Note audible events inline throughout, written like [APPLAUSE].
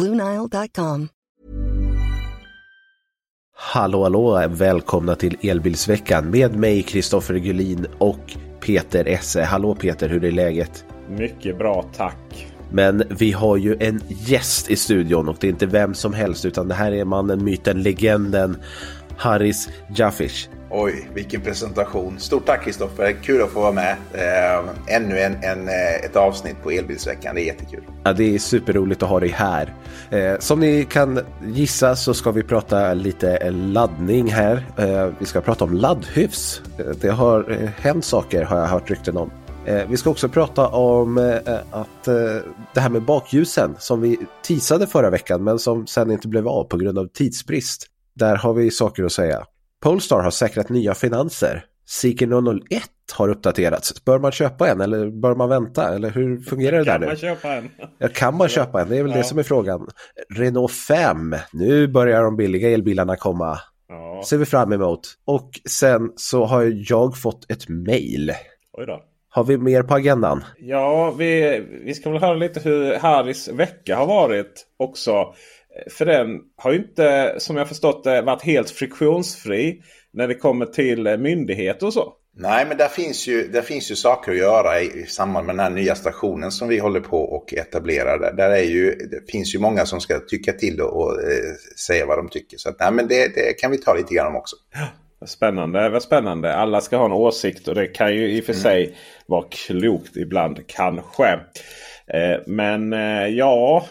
BlueNile.com. Hallå hallå, välkomna till Elbilsveckan med mig Kristoffer Gullin och Peter Esse. Hallå Peter, hur är läget? Mycket bra, tack. Men vi har ju en gäst i studion och det är inte vem som helst utan det här är mannen, myten, legenden Haris Jafish. Oj, vilken presentation. Stort tack Kristoffer, kul att få vara med. Eh, ännu en, en, eh, ett avsnitt på Elbilsveckan, det är jättekul. Ja, det är superroligt att ha dig här. Eh, som ni kan gissa så ska vi prata lite laddning här. Eh, vi ska prata om laddhyfs. Eh, det har eh, hänt saker har jag hört rykten om. Vi ska också prata om att det här med bakljusen som vi teasade förra veckan men som sen inte blev av på grund av tidsbrist. Där har vi saker att säga. Polestar har säkrat nya finanser. Seeker 001 har uppdaterats. Bör man köpa en eller bör man vänta? Eller hur fungerar det där Kan nu? man köpa en? Ja, kan man köpa en? Det är väl Ja. det som är frågan. Renault 5. Nu börjar de billiga elbilarna komma. Ja, Ser vi fram emot. Och sen så har jag fått ett mail. oj då. Har vi mer på agendan? Ja, vi, vi ska väl höra lite hur Harrys vecka har varit också. För den har ju inte, som jag förstått det, varit helt friktionsfri när det kommer till eh, myndigheter och så. Nej, men där finns ju, där finns ju saker att göra i, i samband med den här nya stationen som vi håller på och etablerar. Där, där är ju, det finns ju många som ska tycka till och, och eh, säga vad de tycker. Så att, nej, men det, det kan vi ta lite grann om också. Spännande, vad spännande. Alla ska ha en åsikt och det kan ju i och för sig vara klokt ibland kanske. Eh, men eh, ja,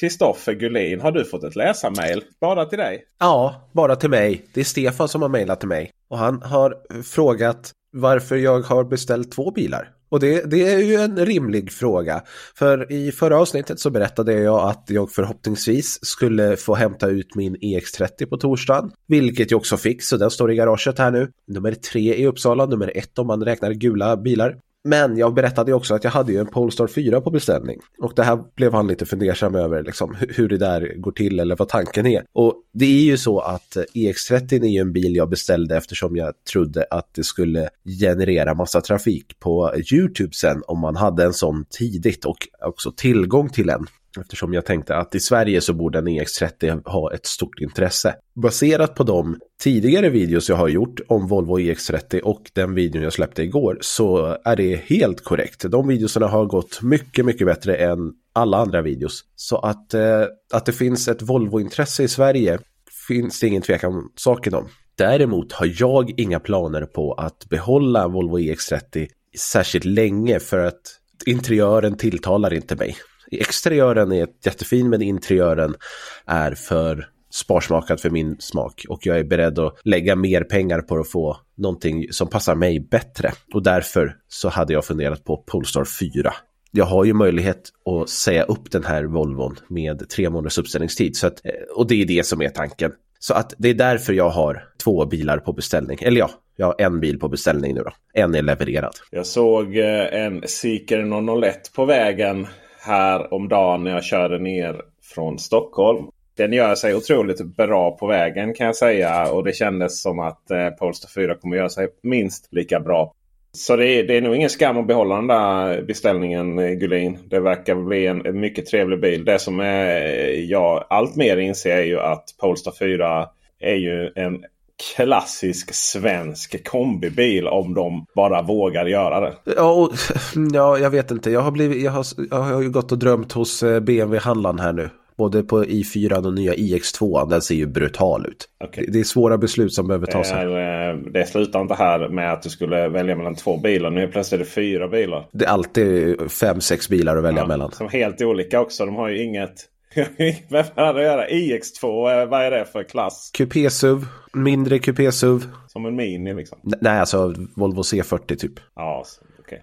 Kristoffer Gullin, har du fått ett läsarmail bara till dig? Ja, bara till mig. Det är Stefan som har mejlat till mig. Och han har frågat varför jag har beställt två bilar. Och det, det är ju en rimlig fråga. För i förra avsnittet så berättade jag att jag förhoppningsvis skulle få hämta ut min EX30 på torsdagen. Vilket jag också fick, så den står i garaget här nu. Nummer tre i Uppsala, nummer ett om man räknar gula bilar. Men jag berättade ju också att jag hade ju en Polestar 4 på beställning. Och det här blev han lite fundersam över, liksom, hur det där går till eller vad tanken är. Och det är ju så att EX30 är ju en bil jag beställde eftersom jag trodde att det skulle generera massa trafik på YouTube sen om man hade en sån tidigt och också tillgång till en. Eftersom jag tänkte att i Sverige så borde en EX30 ha ett stort intresse. Baserat på de tidigare videos jag har gjort om Volvo EX30 och den videon jag släppte igår så är det helt korrekt. De videorna har gått mycket, mycket bättre än alla andra videos. Så att, eh, att det finns ett Volvo-intresse i Sverige finns det ingen tvekan om saken om. Däremot har jag inga planer på att behålla Volvo EX30 särskilt länge för att interiören tilltalar inte mig. Exteriören är jättefin men interiören är för sparsmakad för min smak och jag är beredd att lägga mer pengar på att få någonting som passar mig bättre. Och därför så hade jag funderat på Polestar 4. Jag har ju möjlighet att säga upp den här Volvon med tre månaders uppställningstid. Så att, eh, och det är det som är tanken. Så att det är därför jag har två bilar på beställning. Eller ja, jag har en bil på beställning nu då. En är levererad. Jag såg eh, en Seeker 001 på vägen här om dagen när jag körde ner från Stockholm. Den gör sig otroligt bra på vägen kan jag säga. Och det kändes som att eh, Polestar 4 kommer göra sig minst lika bra. Så det är, det är nog ingen skam att behålla den där beställningen eh, Gullin. Det verkar bli en, en mycket trevlig bil. Det som är, jag allt mer inser är ju att Polestar 4 är ju en klassisk svensk kombibil om de bara vågar göra det. Ja, och, ja jag vet inte. Jag har, blivit, jag, har, jag har ju gått och drömt hos eh, BMW-handlaren här nu. Både på i4 och nya iX2. Den ser ju brutal ut. Okay. Det är svåra beslut som behöver tas här. Det, eh, det slutar inte här med att du skulle välja mellan två bilar. Nu är plötsligt är det fyra bilar. Det är alltid fem, sex bilar att välja ja, mellan. Som helt olika också. De har ju inget [LAUGHS] Vem hade det göra? iX2, eh, vad är det för klass? Kupé-SUV, mindre kupé-SUV. Som en Mini liksom? N nej, alltså Volvo C40 typ. Ja, okej. Okay.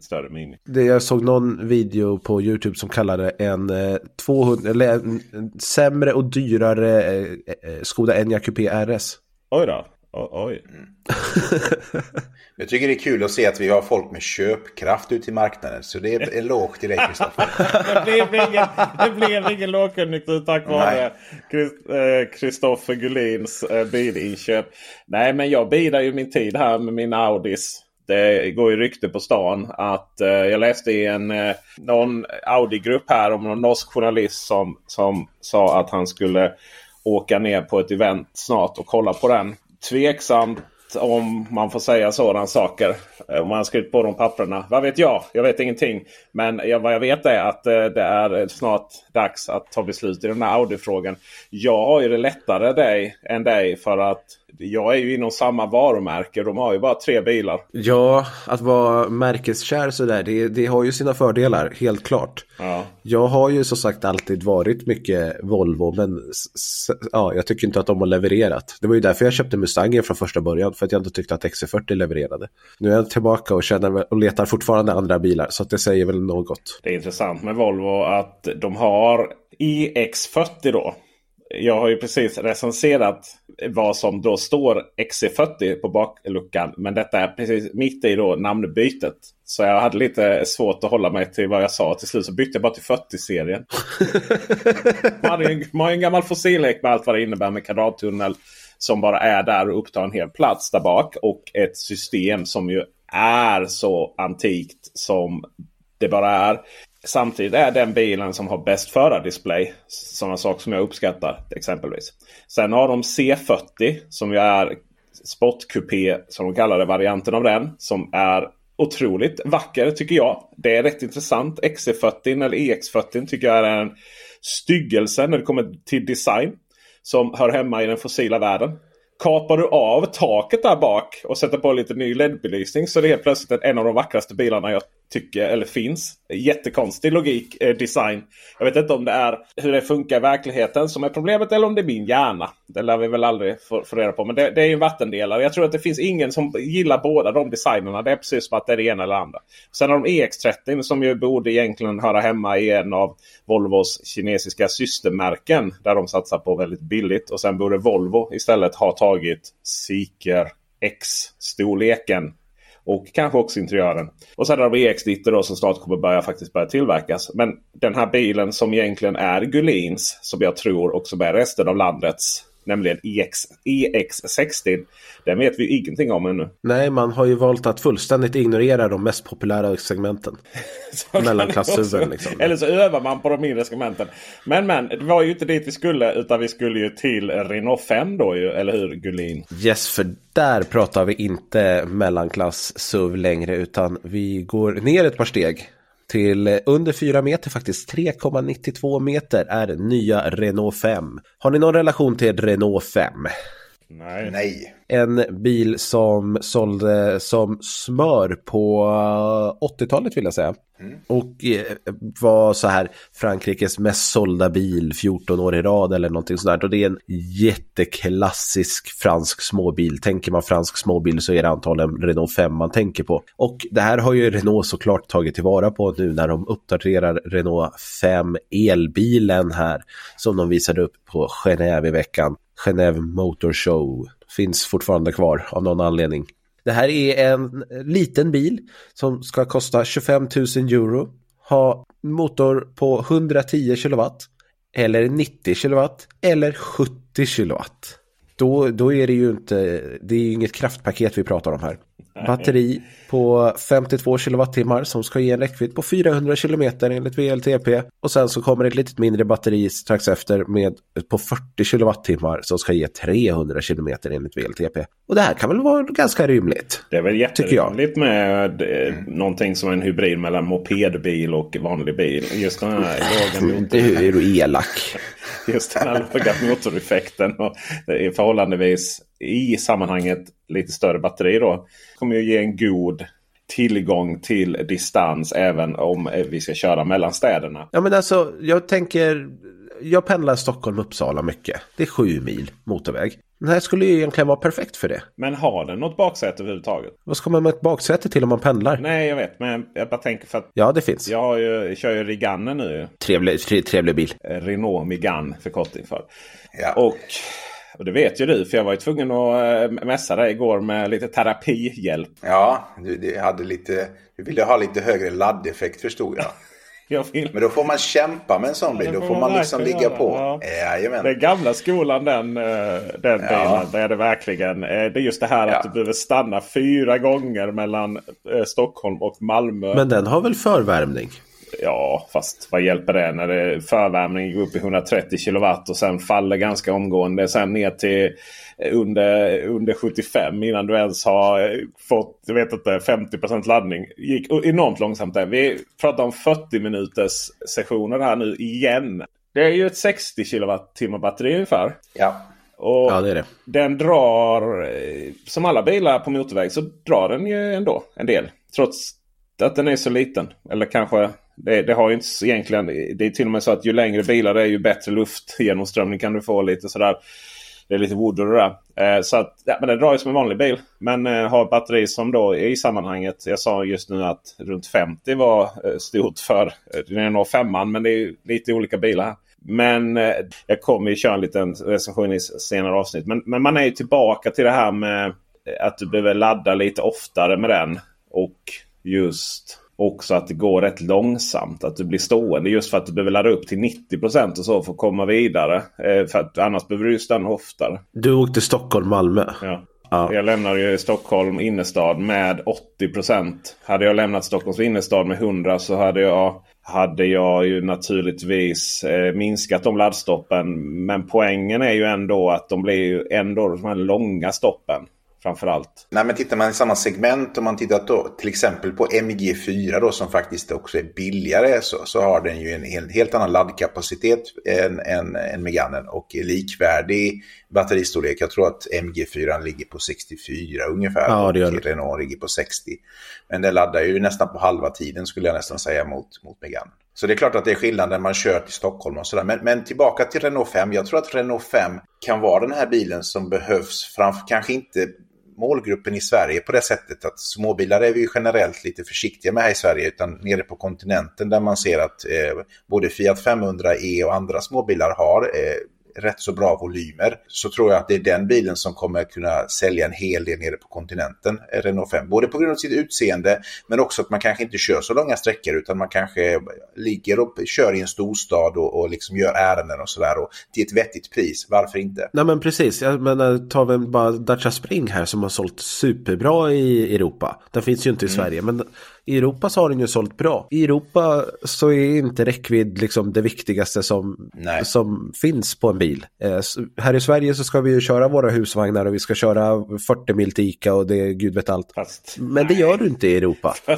Större Mini. Det, jag såg någon video på YouTube som kallade en, eh, 200, eller en, en sämre och dyrare eh, eh, Skoda Enyaq Coupé RS. Oj då. oj. [LAUGHS] Jag tycker det är kul att se att vi har folk med köpkraft ute i marknaden. Så det är en eloge till dig Kristoffer. [LAUGHS] det, blev ingen, det blev ingen lågkonjunktur tack vare Kristoffer Gullins eh, bilinköp. Nej men jag bidar ju min tid här med min Audis. Det går ju rykte på stan att uh, jag läste i en uh, någon Audi-grupp här om någon norsk journalist som, som sa att han skulle åka ner på ett event snart och kolla på den. Tveksamt om man får säga sådana saker. Eh, om man har skrivit på de papperna. Vad vet jag? Jag vet ingenting. Men jag, vad jag vet är att eh, det är eh, snart dags att ta beslut i den här Audi-frågan. Jag har ju det lättare dig, än dig för att jag är ju inom samma varumärke. De har ju bara tre bilar. Ja, att vara märkeskär sådär, det, det har ju sina fördelar, helt klart. Ja. Jag har ju som sagt alltid varit mycket Volvo, men ja, jag tycker inte att de har levererat. Det var ju därför jag köpte Mustangen från första början, för att jag inte tyckte att XC40 levererade. Nu är jag tillbaka och, känner, och letar fortfarande andra bilar, så det säger väl något. Det är intressant med Volvo att de har iX40 då jag har ju precis recenserat vad som då står XC40 på bakluckan. Men detta är precis mitt i då namnbytet. Så jag hade lite svårt att hålla mig till vad jag sa. Till slut så bytte jag bara till 40-serien. [LAUGHS] man har ju en gammal fossillek med allt vad det innebär med kanaltunnel. Som bara är där och upptar en hel plats där bak. Och ett system som ju är så antikt som det bara är. Samtidigt är den bilen som har bäst förardisplay. Sådana saker som jag uppskattar exempelvis. Sen har de C40 som ju är sportkupé som de kallar det, varianten av den. Som är otroligt vacker tycker jag. Det är rätt intressant. XC40 eller EX40 tycker jag är en styggelse när det kommer till design. Som hör hemma i den fossila världen. Kapar du av taket där bak och sätter på lite ny LED-belysning så är det helt plötsligt en av de vackraste bilarna jag tycker eller finns. Jättekonstig logik, eh, design. Jag vet inte om det är hur det funkar i verkligheten som är problemet eller om det är min hjärna. Det lär vi väl aldrig få, få reda på. Men det, det, är en vattendelare. Jag tror att det finns ingen som gillar båda de designerna. Det är precis som att det är det ena eller andra. Sen har de EX30 som ju borde egentligen höra hemma i en av Volvos kinesiska systermärken. Där de satsar på väldigt billigt. Och sen borde Volvo istället ha tagit Seeker X-storleken och kanske också interiören. Och sen har vi EX90 då som snart kommer börja faktiskt börja tillverkas. Men den här bilen som egentligen är Gullins. Som jag tror också är resten av landets. Nämligen EX, EX60. Den vet vi ingenting om ännu. Nej, man har ju valt att fullständigt ignorera de mest populära segmenten. [LAUGHS] Mellanklasshuven liksom. Eller så övar man på de mindre segmenten. Men men, det var ju inte dit vi skulle. Utan vi skulle ju till Renault 5 då ju. Eller hur Gullin? Yes, för där pratar vi inte mellanklass SUV längre. Utan vi går ner ett par steg till eh, under 4 meter faktiskt. 3,92 meter är nya Renault 5. Har ni någon relation till Renault 5? Nej. Nej. En bil som sålde som smör på 80-talet vill jag säga. Mm. Och eh, var så här Frankrikes mest sålda bil 14 år i rad eller någonting sådär. Och det är en jätteklassisk fransk småbil. Tänker man fransk småbil så är det antagligen Renault 5 man tänker på. Och det här har ju Renault såklart tagit tillvara på nu när de uppdaterar Renault 5 elbilen här. Som de visade upp på Genève i veckan. Genève Motor Show finns fortfarande kvar av någon anledning. Det här är en liten bil som ska kosta 25 000 euro. Ha motor på 110 kilowatt. eller 90 kilowatt eller 70 kilowatt. Då, då är det ju inte, det är ju inget kraftpaket vi pratar om här. Batteri på 52 kilowattimmar som ska ge en räckvidd på 400 kilometer enligt VLTP. Och sen så kommer ett litet mindre batteri strax efter med på 40 kilowattimmar som ska ge 300 kilometer enligt VLTP. Och det här kan väl vara ganska rymligt? Det är väl jätterimligt med eh, någonting som en hybrid mellan mopedbil och vanlig bil. Just den här [LAUGHS] låga motor. Nu är du elak. [LAUGHS] Just den här låga motoreffekten. Och det är förhållandevis i sammanhanget lite större batteri då. Kommer ju ge en god tillgång till distans även om vi ska köra mellan städerna. Ja men alltså jag tänker, jag pendlar Stockholm-Uppsala mycket. Det är sju mil motorväg. Den här skulle ju egentligen vara perfekt för det. Men har den något baksäte överhuvudtaget? Vad ska man med ett baksäte till om man pendlar? Nej, jag vet. Men jag bara tänker för att Ja, det finns. jag har ju, kör ju Riganne nu. Trevlig, tre, trevlig bil. Renault Megane förkortning för. Ja. Och, och det vet ju du för jag var ju tvungen att eh, mässa dig igår med lite terapihjälp. Ja, du, du, hade lite, du ville ha lite högre laddeffekt förstod jag. [LAUGHS] Jag vill. Men då får man kämpa med en sån bil. det Då får man man liksom ligga göra, på. ja. Jajamän. Den gamla skolan den, eh, den Ja. bilen. Det är det verkligen. Eh, Det är just det här att Ja. du behöver stanna fyra gånger mellan Stockholm och Malmö. Men den har väl förvärmning? Ja, fast vad hjälper det när det förvärmning går upp i 130 kilowatt och sen faller ganska omgående. Sen ner till eh, under, under 75 innan du ens har eh, fått jag vet inte, 50% laddning. gick enormt långsamt där. Vi pratar om 40 minuters sessioner här nu igen. Det är ju ett 60 kilowattimmar batteri ungefär. Ja. Och Ja, det är det. Den drar, eh, som alla bilar på motorväg, så drar den ju ändå en del. Trots att den är så liten. Eller kanske, det, det har ju inte egentligen, det är till och med så att ju längre bilar det är ju bättre luftgenomströmning [LAUGHS] kan du få lite sådär. Det är lite wood och det där. Eh, så att, ja, men den drar ju som en vanlig bil. Men eh, har batteri som då är i sammanhanget. Jag sa just nu att runt 50 var eh, stort för eh, Renault 5 men det är ju lite olika bilar. Men eh, jag kommer ju köra en liten recension i senare avsnitt. Men, men man är ju tillbaka till det här med eh, att du behöver ladda lite oftare med den. Och just också att det går rätt långsamt. Att du blir stående just för att du behöver ladda upp till 90% och så för att komma vidare. Eh, för att annars behöver du stanna oftare. Du åkte Stockholm-Malmö. Ja. Ja. Jag lämnade ju Stockholm innerstad med 80% Hade jag lämnat Stockholms innerstad med 100 så hade jag, hade jag ju naturligtvis eh, minskat de laddstoppen. Men poängen är ju ändå att de blir ju ändå de här långa stoppen. Framförallt. Nej, men tittar man i samma segment, om man tittar då, till exempel på MG4 då, som faktiskt också är billigare, så, så har den ju en helt, helt annan laddkapacitet än, än, än Meganen och är likvärdig batteristorlek. Jag tror att MG4 ligger på 64 ungefär Ja, det gör och den. Renault ligger på 60. Men den laddar ju nästan på halva tiden skulle jag nästan säga mot, mot Megane. Så det är klart att det är skillnad när man kör till Stockholm och sådär. Men, men tillbaka till Renault 5. Jag tror att Renault 5 kan vara den här bilen som behövs framför, kanske inte målgruppen i Sverige på det sättet att småbilar är vi ju generellt lite försiktiga med här i Sverige utan nere på kontinenten där man ser att eh, både Fiat 500e och andra småbilar har eh, rätt så bra volymer så tror jag att det är den bilen som kommer kunna sälja en hel del nere på kontinenten, eh, Renault 5. Både på grund av sitt utseende men också att man kanske inte kör så långa sträckor utan man kanske ligger och kör i en storstad och, och liksom gör ärenden och sådär och till ett vettigt pris. Varför inte? Nej men precis, jag menar tar vi bara Dacia Spring här som har sålt superbra i Europa. Den finns ju inte i Sverige men i Europa så har den ju sålt bra. I Europa så är inte räckvidd liksom det viktigaste som, Nej. som finns på en bil. Eh, här i Sverige så ska vi ju köra våra husvagnar och vi ska köra 40 mil till Ica och det är gud vet allt. Fast, Men det gör du inte i Europa. [LAUGHS]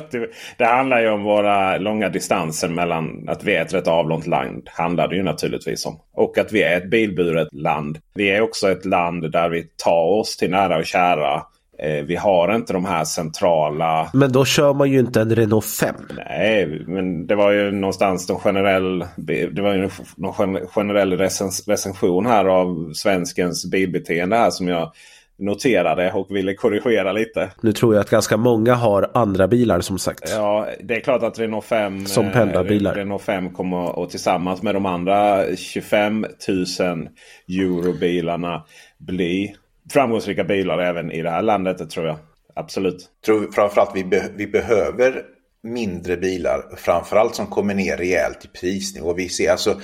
Det handlar ju om våra långa distanser mellan att vi är ett rätt avlångt land. Handlar det ju naturligtvis om. Och att vi är ett bilburet land. Vi är också ett land där vi tar oss till nära och kära. Eh, vi har inte de här centrala Men då kör man ju inte en Renault 5. Nej, men det var ju någonstans någon generell, det var ju någon gen- generell recens, recension här av svenskens bilbeteende här som jag noterade och ville korrigera lite. Nu tror jag att ganska många har andra bilar som sagt. Ja, det är klart att Renault 5, Som pendlarbilar. eh, Renault 5 kommer att tillsammans med de andra 25 000 eurobilarna bli framgångsrika bilar även i det här landet, det tror jag. Absolut. tror framförallt vi, be vi behöver mindre bilar, framförallt som kommer ner rejält i prisnivå. Vi ser alltså,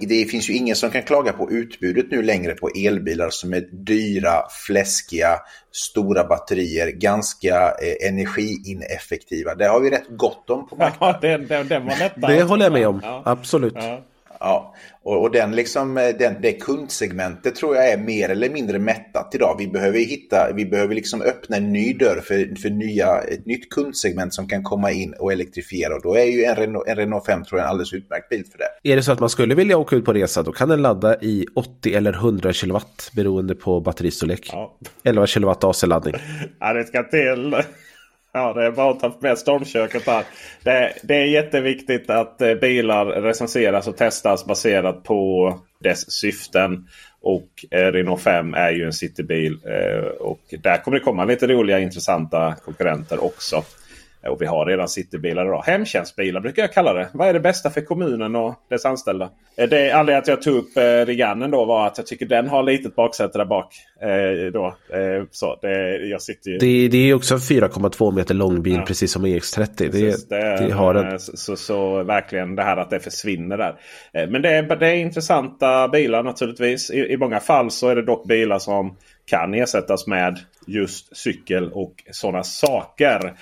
det finns ju ingen som kan klaga på utbudet nu längre på elbilar som är dyra, fläskiga, stora batterier, ganska eh, energiineffektiva. Det har vi rätt gott om på [LAUGHS] marknaden. Ja, den, den, den var lättare. Det håller jag med om, ja. absolut. Ja. Ja, och, och, den liksom, eh, den, det kundsegmentet tror jag är mer eller mindre mättat idag. Vi behöver hitta, vi behöver liksom öppna en ny dörr för, för nya, ett nytt kundsegment som kan komma in och elektrifiera. Och då är ju en Renault, en Renault 5 tror jag en alldeles utmärkt bil för det. Är det så att man skulle vilja åka ut på resa då kan den ladda i 80 eller 100 kilowatt beroende på batteristorlek. Ja. 11 kilowatt AC-laddning. Ja, det ska till. Ja, det är bara att ta med stormköket här. Det, det är jätteviktigt att eh, bilar recenseras och testas baserat på dess syften. Och eh, Renault 5 är ju en citybil. Eh, och där kommer det komma lite roliga intressanta konkurrenter också. Och vi har redan citybilar idag. Hemtjänstbilar brukar jag kalla det. Vad är det bästa för kommunen och dess anställda? Eh, det anledningen att jag tog upp eh, Riganen då var att jag tycker den har litet baksäte där bak. Eh, då. Eh, så det, jag sitter ju... det, det är också en 4,2 meter lång bil ja. precis som EX30. Det, det, det har en... så, så, så, verkligen det här att det försvinner där. Eh, men det är, det är intressanta bilar naturligtvis. I, I många fall så är det dock bilar som kan ersättas med just cykel och sådana saker.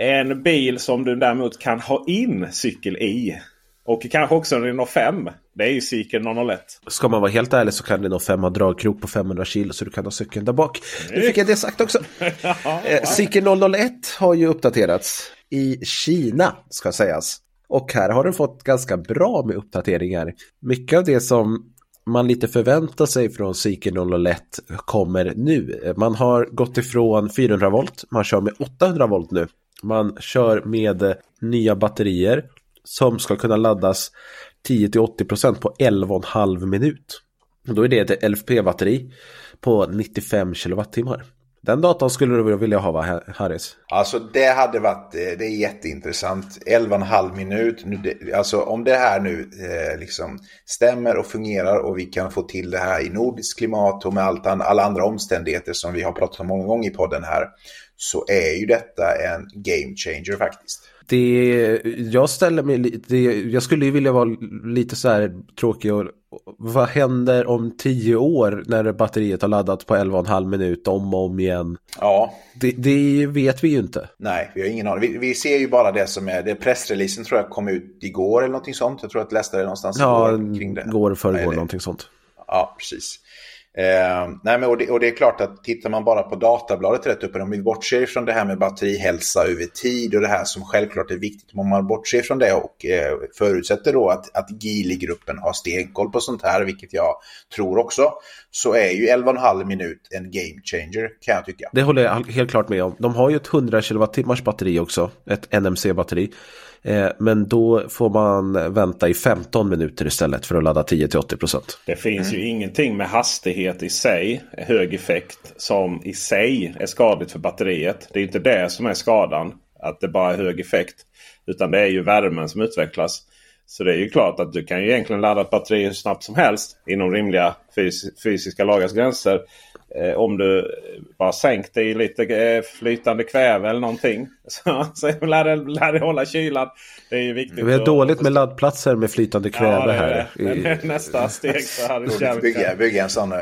En bil som du däremot kan ha in cykel i. Och kanske också en Renault 5. Det är ju Seeker 001. Ska man vara helt ärlig så kan Renault 5 ha dragkrok på 500 kilo så du kan ha cykeln där bak. Nu fick jag det sagt också. [LAUGHS] eh, Seeker 001 har ju uppdaterats i Kina ska sägas. Och här har den fått ganska bra med uppdateringar. Mycket av det som man lite förväntar sig från Seeker 001 kommer nu. Man har gått ifrån 400 volt, man kör med 800 volt nu. Man kör med eh, nya batterier som ska kunna laddas 10-80% på 11,5 minut. Då är det ett LFP-batteri på 95 kWh. Den datan skulle du vilja ha va, Harris? Alltså det hade varit, eh, det är jätteintressant. 11,5 minut. Alltså om det här nu eh, liksom stämmer och fungerar och vi kan få till det här i nordiskt klimat och med allt, alla andra omständigheter som vi har pratat om många gånger i podden här så är ju detta en game changer faktiskt. Det, jag ställer mig lite, jag skulle ju vilja vara lite så här tråkig och vad händer om tio år när batteriet har laddat på 11,5 minut om och om igen? Ja. Det, det, vet vi ju inte. Nej, vi har ingen aning. Vi, vi, ser ju bara det som är, det pressreleasen tror jag kom ut igår eller någonting sånt. Jag tror att jag läste det någonstans ja, igår kring det. går förrgår någonting sånt. Ja, precis. Eh, nej men och det, och, det, är klart att tittar man bara på databladet rätt upp, om vi bortser från det här med batterihälsa över tid och det här som självklart är viktigt, om man bortser från det och eh, förutsätter då att, att Geely-gruppen har stenkoll på sånt här, vilket jag tror också, så är ju 11,5 minut en game changer kan jag tycka. Det håller jag helt klart med om. De har ju ett 100 kWh batteri också, ett NMC-batteri. Eh, men då får man vänta i 15 minuter istället för att ladda 10-80%. Det finns mm. ju ingenting med hastighet i sig, hög effekt, som i sig är skadligt för batteriet. Det är inte det som är skadan, att det bara är hög effekt. Utan det är ju värmen som utvecklas. Så det är ju klart att du kan ju egentligen ladda ett batteri hur snabbt som helst inom rimliga fys fysiska lagars gränser. Eh, om du bara sänkt det i lite eh, flytande kväve eller någonting. [LAUGHS] Så, så lär, det, lär det hålla kylan. Det är ju viktigt. Vi har dåligt med laddplatser med flytande kväve ja, här. I... Nästa steg så det bygga, bygga en sån.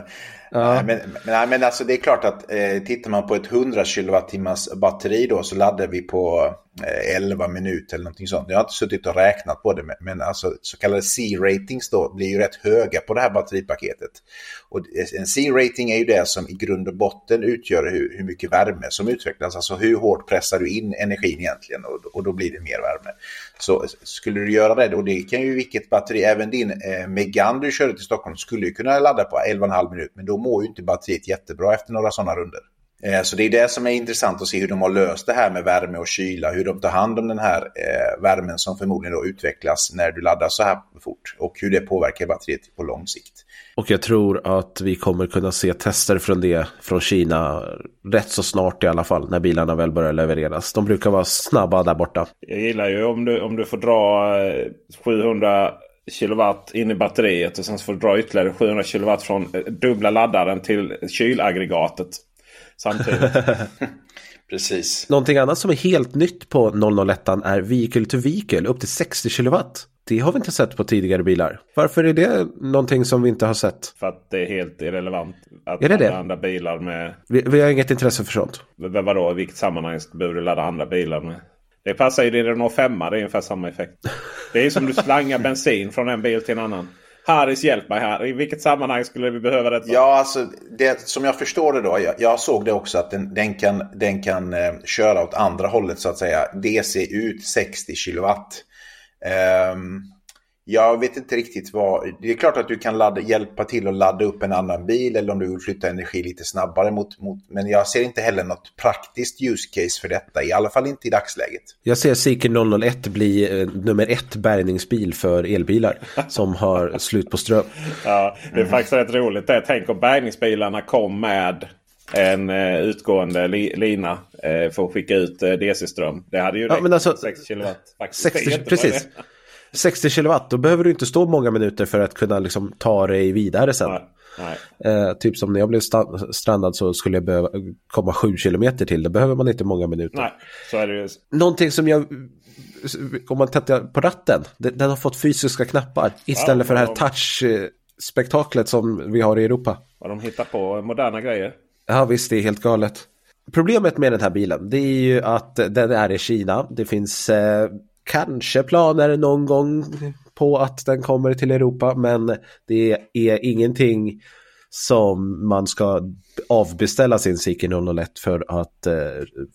Ja. Men, men, men alltså det är klart att eh, tittar man på ett 100 kWh batteri då så laddar vi på eh, Eh, 11 minuter eller någonting sånt. Jag har inte suttit och räknat på det men, alltså så kallade C-ratings då blir ju rätt höga på det här batteripaketet. Och en C-rating är ju det som i grund och botten utgör hur, hur mycket värme som utvecklas. Alltså hur hårt pressar du in energin egentligen och, och då blir det mer värme. Så skulle du göra det, och det kan ju vilket batteri, även din eh, Megane du körde till Stockholm skulle ju kunna ladda på 11,5 minut, men då mår ju inte batteriet jättebra efter några sådana runder. Eh, så det är det som är intressant att se hur de har löst det här med värme och kyla, hur de tar hand om den här eh, värmen som förmodligen då utvecklas när du laddar så här fort och hur det påverkar batteriet på lång sikt. Och jag tror att vi kommer kunna se tester från det från Kina rätt så snart i alla fall när bilarna väl börjar levereras. De brukar vara snabba där borta. Jag gillar ju om du, om du får dra 700 eh, kilowatt in i batteriet och sen får du dra ytterligare 700 kilowatt från dubbla laddaren till kylaggregatet samtidigt. [LAUGHS] Precis. Någonting annat som är helt nytt på 001 är vehicle to vehicle upp till 60 kW. Det har vi inte sett på tidigare bilar. Varför är det någonting som vi inte har sett? För att det är helt irrelevant. Att Är det det? andra bilar med... Vi, vi har inget intresse för sånt. Men Vadå, i vilket sammanhang behöver du ladda andra bilar med? Det passar ju din Renault 5 det är ungefär samma effekt. Det är som du slangar [LAUGHS] bensin från en bil till en annan. Harris hjälp mig här. I vilket sammanhang skulle vi behöva detta? Ja, alltså det, som jag förstår det då, jag, jag såg det också att den, den kan, den kan eh, köra åt andra hållet så att säga. DC ut 60 kilowatt. Ehm, jag vet inte riktigt vad, det är klart att du kan ladda, hjälpa till att ladda upp en annan bil eller om du vill flytta energi lite snabbare mot, mot men jag ser inte heller något praktiskt use case för detta, i alla fall inte i dagsläget. Jag ser Seeker 001 bli eh, nummer ett bärgningsbil för elbilar [LAUGHS] som har slut på ström. Ja, det är faktiskt rätt roligt det. Tänk om bärgningsbilarna kom med en eh, utgående li lina eh, för att skicka ut eh, DC-ström. Det hade ju Ja, räckt men alltså, 6 kilowatt. Faktiskt. 60, Det är inte precis. [LAUGHS] bara 60 kilowatt, då behöver du inte stå många minuter för att kunna liksom ta dig vidare sen. Nej, nej. Eh, typ som när jag blev sta- strandad så skulle jag behöva komma sju kilometer till. Det behöver man inte många minuter. nej, så är det ju. Någonting som jag, om man tittar på ratten, den, har fått fysiska knappar istället för det här ja. touch-spektaklet som vi har i Europa. Vad de hittar på moderna grejer. Ja visst, det är helt galet. Problemet med den här bilen, det är ju att den är i Kina. Det finns eh, kanske planer någon gång på att den kommer till Europa, men det är ingenting som man ska avbeställa sin Seeker 001 för att eh,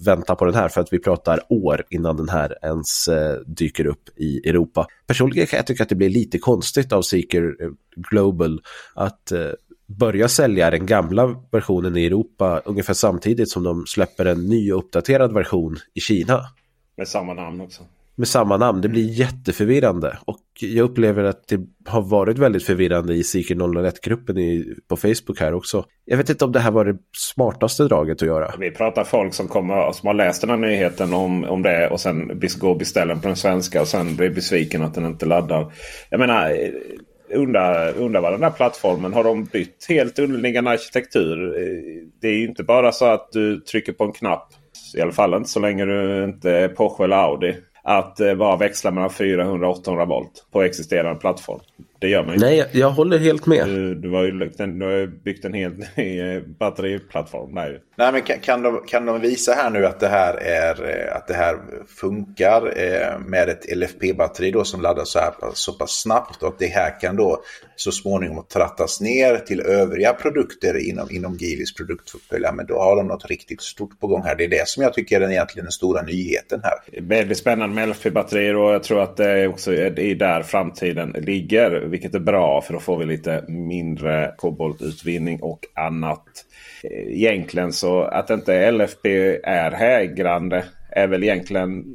vänta på den här, för att vi pratar år innan den här ens eh, dyker upp i Europa. Personligen kan jag tycka att det blir lite konstigt av Seeker Global att eh, börja sälja den gamla versionen i Europa ungefär samtidigt som de släpper en ny och uppdaterad version i Kina Med samma namn också med samma namn. Det blir jätteförvirrande och jag upplever att det har varit väldigt förvirrande i Seeker 001-gruppen på Facebook här också. Jag vet inte om det här var det smartaste draget att göra. Vi pratar folk som, kommer, som har läst den här nyheten om, om det och sen går och beställer den på den svenska och sen blir besviken att den inte laddar. Jag menar, eh, undrar, undrar vad den där plattformen har de bytt helt underliggande arkitektur. Eh, det är ju inte bara så att du trycker på en knapp. I alla fall inte så länge du inte är Porsche eller Audi. Att eh, bara växla mellan 400 och 800 volt på existerande plattform. Det gör man ju Nej, jag, jag håller helt med. Du, du, har ju, byggt en- du har ju byggt en helt [LAUGHS] ny eh, batteriplattform. där ju. Nej, men kan, kan, de, kan de visa här nu att det här, är, eh, att det här funkar eh, med ett LFP-batteri då som laddas så, här, så pass snabbt och att det här kan då så småningom trattas ner till övriga produkter inom, inom Geelys produktportfölj. Men då har de något riktigt stort på gång här. Det är det som jag tycker är den, egentligen den stora nyheten här. Väldigt spännande med LFP-batterier och jag tror att det är också är där framtiden ligger. Vilket är bra för då får vi lite mindre koboltutvinning och annat. Egentligen så att inte LFP är hägrande är väl egentligen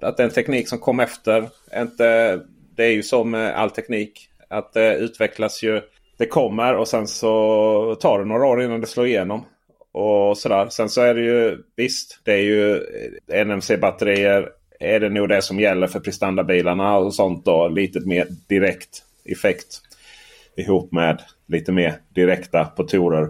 att den teknik som kom efter. Inte, det är ju som med all teknik. Att det utvecklas ju. Det kommer och sen så tar det några år innan det slår igenom. Och sådär. Sen så är det ju visst, det är ju NMC-batterier är det nog det som gäller för prestandabilarna och sånt då. Lite mer direkt effekt ihop med lite mer direkta motorer.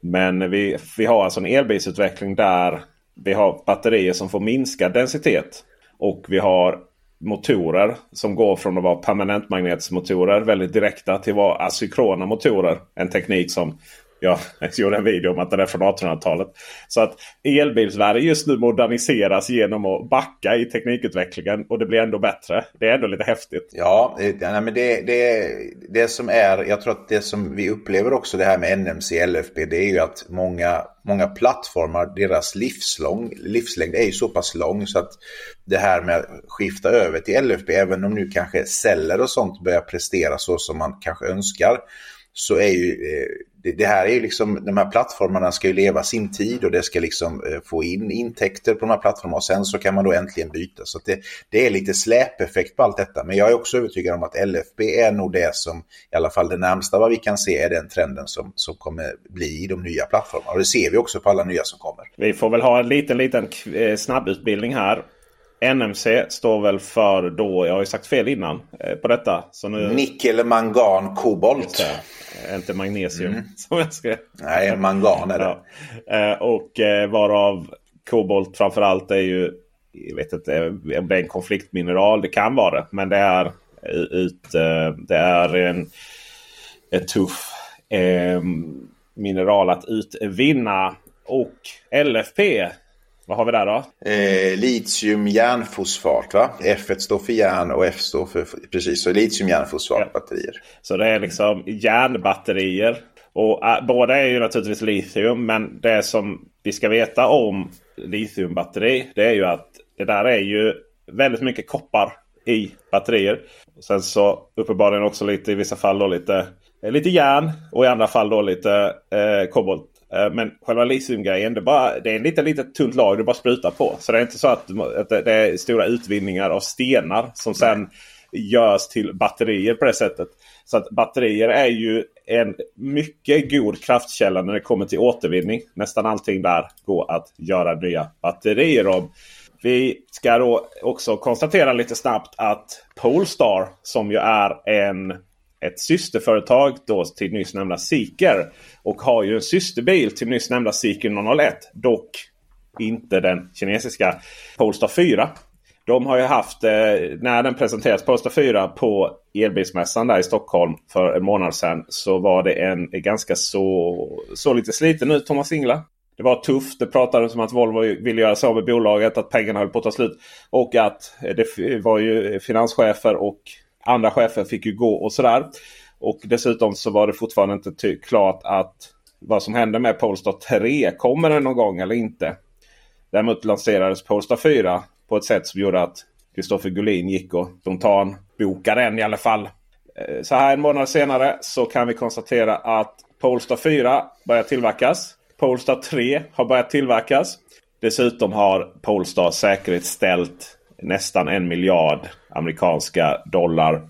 Men vi, vi har alltså en elbilsutveckling där vi har batterier som får minskad densitet. Och vi har motorer som går från att vara permanentmagnetsmotorer väldigt direkta till att vara asynkrona motorer. En teknik som jag gjorde en video om att den är från 1800-talet. Så att elbilsvärlden just nu moderniseras genom att backa i teknikutvecklingen och det blir ändå bättre. Det är ändå lite häftigt. Ja, det, nej, men det, det, det som är, jag tror att det som vi upplever också det här med NMC LFP, det är ju att många, många plattformar, deras livslång, livslängd är ju så pass lång så att det här med att skifta över till LFP, även om nu kanske celler och sånt börjar prestera så som man kanske önskar, så är ju eh, det, det här är ju liksom, de här plattformarna ska ju leva sin tid och det ska liksom eh, få in intäkter på de här plattformarna och sen så kan man då äntligen byta. Så att det, det är lite släpeffekt på allt detta. Men jag är också övertygad om att LFB är nog det som, i alla fall det närmsta vad vi kan se, är den trenden som, som kommer bli i de nya plattformarna. Och det ser vi också på alla nya som kommer. Vi får väl ha en liten, liten eh, snabbutbildning här. NMC står väl för då, jag har ju sagt fel innan eh, på detta. Så nu, Nickel, mangan, kobolt. Eh, Inte magnesium [LAUGHS] som jag skrev. Nej, mangan är det. Ja. Eh, och eh, varav kobolt framförallt är ju jag vet inte om det är en konfliktmineral. Det kan vara det. Men det är, ut, det är en, en tuff eh, mineral att utvinna. Och LFP. Vad har vi där då? Eh, litium järnfosfat va? F står för järn och F står för precis så litium järnfosfatbatterier. Ja. Så det är liksom järnbatterier. Och äh, båda är ju naturligtvis litium. Men det som vi ska veta om litiumbatteri. Det är ju att det där är ju väldigt mycket koppar i batterier. Och sen så uppenbarligen också lite i vissa fall då lite, eh, lite järn och i andra fall då lite eh, kobolt. Eh, men själva litiumgrejen det, bara, det är en lite litet tunt lager du bara sprutar på. Så det är inte så att, att det är stora utvinningar av stenar som sen görs till batterier på det sättet. Så att batterier är ju en mycket god kraftkälla när det kommer till återvinning. Nästan allting där går att göra nya batterier om. Vi ska då också konstatera lite snabbt att Polestar som ju är en, ett systerföretag då till nyss nämnda Seeker. Och har ju en systerbil till nyss nämnda Seeker 001. Dock inte den kinesiska Polestar 4. De har ju haft, eh, när den presenterades, Polestar 4 på elbilsmässan där i Stockholm för en månad sedan. Så var det en, ganska så, så lite sliten ut Thomas Ingla. Det var tufft. Det pratades om att Volvo ville göra sig av med bolaget. Att pengarna höll på att ta slut. Och att eh, det var ju finanschefer och andra chefer fick ju gå och sådär. Och dessutom så var det fortfarande inte klart att vad som hände med Polestar 3. Kommer den någon gång eller inte? Däremot lanserades Polestar 4 på ett sätt som gjorde att Kristoffer Gullin gick och spontanbokade den i alla fall. Eh, så här en månad senare så kan vi konstatera att Polestar 4 börjar tillverkas. Polestar 3 har börjat tillverkas. Dessutom har Polestar säkerhetsställt nästan en miljard amerikanska dollar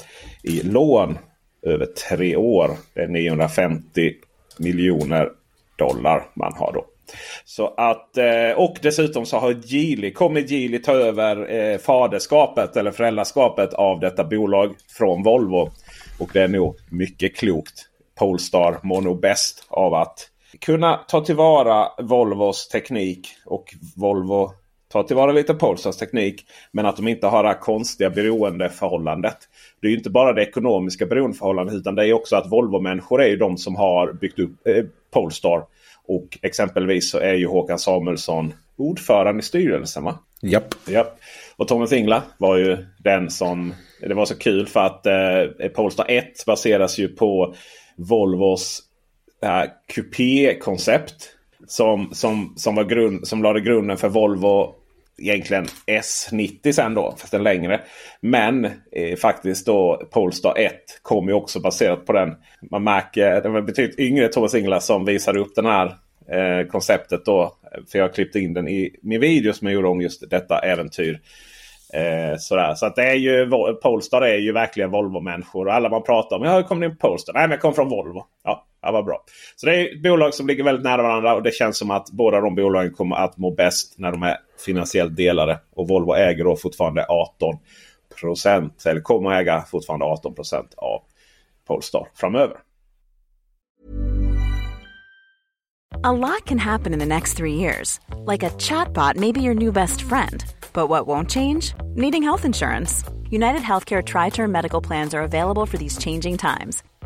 i lån över tre år. Det är 950 miljoner dollar man har då. Så att, eh, och dessutom så har Geely, kommer Geely ta över eh, faderskapet eller föräldraskapet av detta bolag från Volvo. Och det är nog mycket klokt. Polestar mår nog bäst av att kunna ta tillvara Volvos teknik och Volvo tar tillvara lite Polestars teknik. Men att de inte har det här konstiga beroendeförhållandet. Det är ju inte bara det ekonomiska beroendeförhållandet utan det är också att Volvo-människor är ju de som har byggt upp eh, Polestar. Och exempelvis så är ju Håkan Samuelsson ordförande i styrelsen va? Japp. Japp. Och Thomas Ingla var ju den som... Det var så kul för att eh, Polestar 1 baseras ju på Volvos äh, kupékoncept. Som, som, som, var grund, som lade grunden för Volvo egentligen S90 sen då, fast den längre. Men eh, faktiskt då Polestar 1 kom ju också baserat på den. Man märker, det var betydligt yngre Thomas Ingela som visade upp den här eh, konceptet då. För jag klippte in den i min video som jag gjorde om just detta äventyr. Eh, sådär. Så att det är ju, Polestar är ju verkligen Volvo-människor. Och alla man pratar om. Ja, hur kom ni på Polestar? Nej, men jag kom från Volvo. Ja, ja, vad bra. Så det är bolag som ligger väldigt nära varandra. Och det känns som att båda de bolagen kommer att må bäst när de är finansiellt delade. Och Volvo äger då fortfarande 18 procent. Eller kommer att äga fortfarande 18 procent av Polestar framöver. A lot can happen in the next three years. Like a chatbot maybe your new best friend. But what won't change? Needing health insurance. United Healthcare Tri Term Medical Plans are available for these changing times.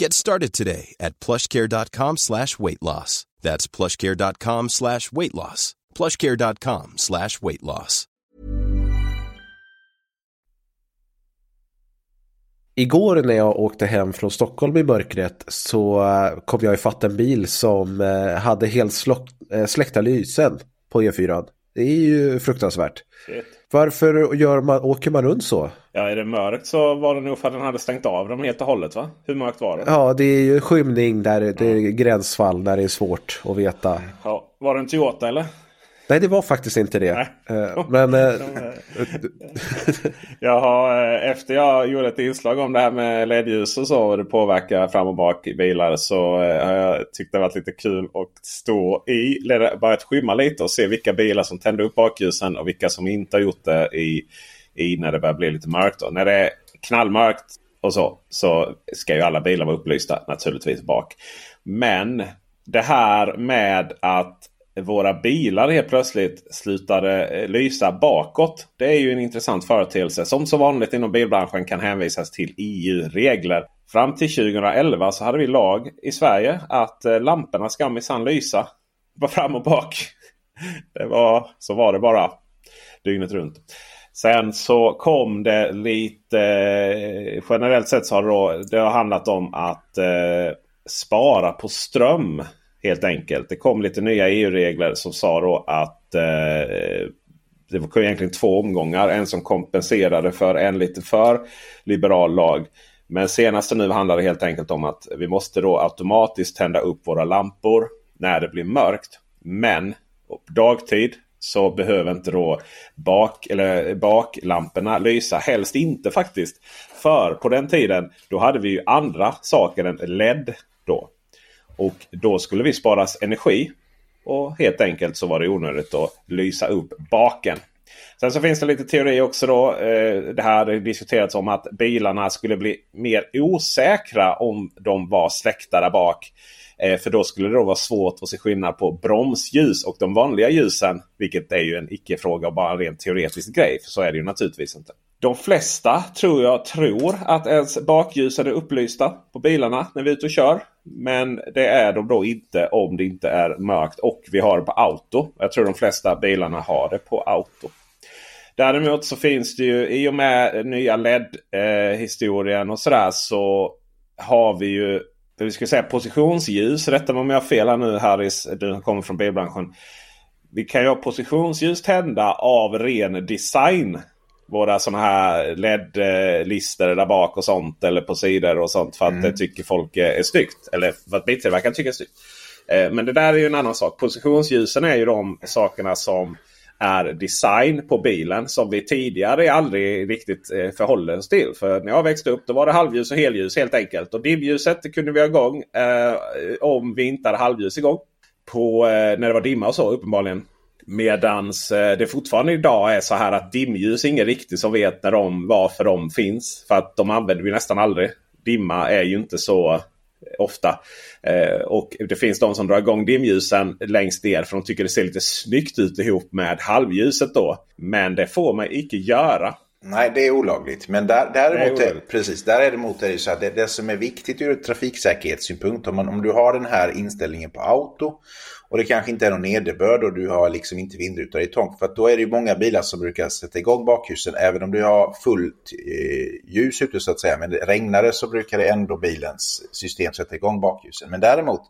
Get started today at plushcare.com slash weight loss. That's plushcare.com slash weight loss. plushcare.com slash weight loss. Igår när jag åkte hem från Stockholm i mörkret så eh, kom jag ifatt en bil som eh, hade helt eh, släckta lysen på E4. Det är ju fruktansvärt. Shit. Varför gör man, åker man runt så? Ja, är det mörkt så var det nog för att den hade stängt av dem helt och hållet va? Hur mörkt var det? Ja, det är ju skymning där det är gränsfall när det är svårt att veta. Ja, var det en Toyota eller? Nej, det var faktiskt inte det. Eh, Men eh, [LAUGHS] [LAUGHS] Jag har, eh, efter jag gjorde ett inslag om det här med ledljus och så och det påverkar fram och bak i bilar så eh, har jag tyckt det varit lite kul att stå i, börjat skymma lite och se vilka bilar som tände upp bakljusen och vilka som inte har gjort det i, i när det börjar bli lite mörkt. Då. När det är knallmörkt och så, så ska ju alla bilar vara upplysta naturligtvis bak. Men det här med att våra bilar helt plötsligt slutade eh, lysa bakåt. Det är ju en intressant företeelse. Som så vanligt inom bilbranschen kan hänvisas till EU-regler. Fram till 2011 så hade vi lag i Sverige att eh, lamporna ska minsann lysa. Bara fram och bak. [LAUGHS] Det var, så var det bara dygnet runt. Sen så kom det lite... Eh, generellt sett så har det, då, det har handlat om att eh, spara på ström. Helt enkelt. Det kom lite nya EU-regler som sa då att eh, det var egentligen två omgångar. En som kompenserade för en lite för liberal lag. Men senaste nu handlar det helt enkelt om att vi måste då automatiskt tända upp våra lampor när det blir mörkt. Men på dagtid så behöver inte då bak, eller baklamporna lysa. Helst inte faktiskt. För på den tiden då hade vi ju andra saker än LED. då. Och då skulle vi sparas energi. Och helt enkelt så var det onödigt att lysa upp baken. Sen så finns det lite teori också då. Eh, det här har diskuterats om att bilarna skulle bli mer osäkra om de var släckta där bak. Eh, för då skulle det då vara svårt att se skillnad på bromsljus och de vanliga ljusen. Vilket är ju en icke-fråga och bara en rent teoretisk grej. För så är det ju naturligtvis inte. De flesta tror jag tror att ens bakljus är upplysta på bilarna när vi är ute och kör. Men det är de då inte om det inte är mörkt och vi har det på auto. Jag tror de flesta bilarna har det på auto. Däremot så finns det ju i och med nya LED-historien och sådär så har vi ju vi ska säga positionsljus. Rätta mig om jag har fel här nu Harris. Du kommer från bilbranschen. Vi kan ju ha positionsljus tända av ren design. Våra sådana här LED-listor där bak och sånt. Eller på sidor och sånt. För att det tycker folk är snyggt. Eller för att biltillverkaren tycker det är snyggt. Eh, Men det där är ju en annan sak. Positionsljusen är ju de sakerna som är design på bilen som vi tidigare aldrig riktigt eh, förhåller oss till. För när jag växte upp då var det halvljus och helljus helt enkelt. Och dimljuset kunde vi ha igång eh, om vi inte hade halvljus igång. På, eh, när det var dimma och så uppenbarligen. Medans eh, det fortfarande idag är så här att dimljus ingen riktigt som vet när de, varför de finns. För att de använder vi nästan aldrig. Dimma är ju inte så ofta. Eh, och det finns de som drar igång dimljusen längst ner för de tycker det ser lite snyggt ut ihop med halvljuset då. Men det får man icke göra. Nej, det är olagligt. Men där, däremot, är precis, däremot är det så att det, det som är viktigt ur trafiksäkerhetssynpunkt, om, man, om du har den här inställningen på auto och det kanske inte är någon nederbörd och du har liksom inte vindruta i tång. För att då är det ju många bilar som brukar sätta igång bakljusen även om du har fullt eh, ljus ute så att säga. Men regnar det så brukar det ändå bilens system sätta igång bakljusen. Men däremot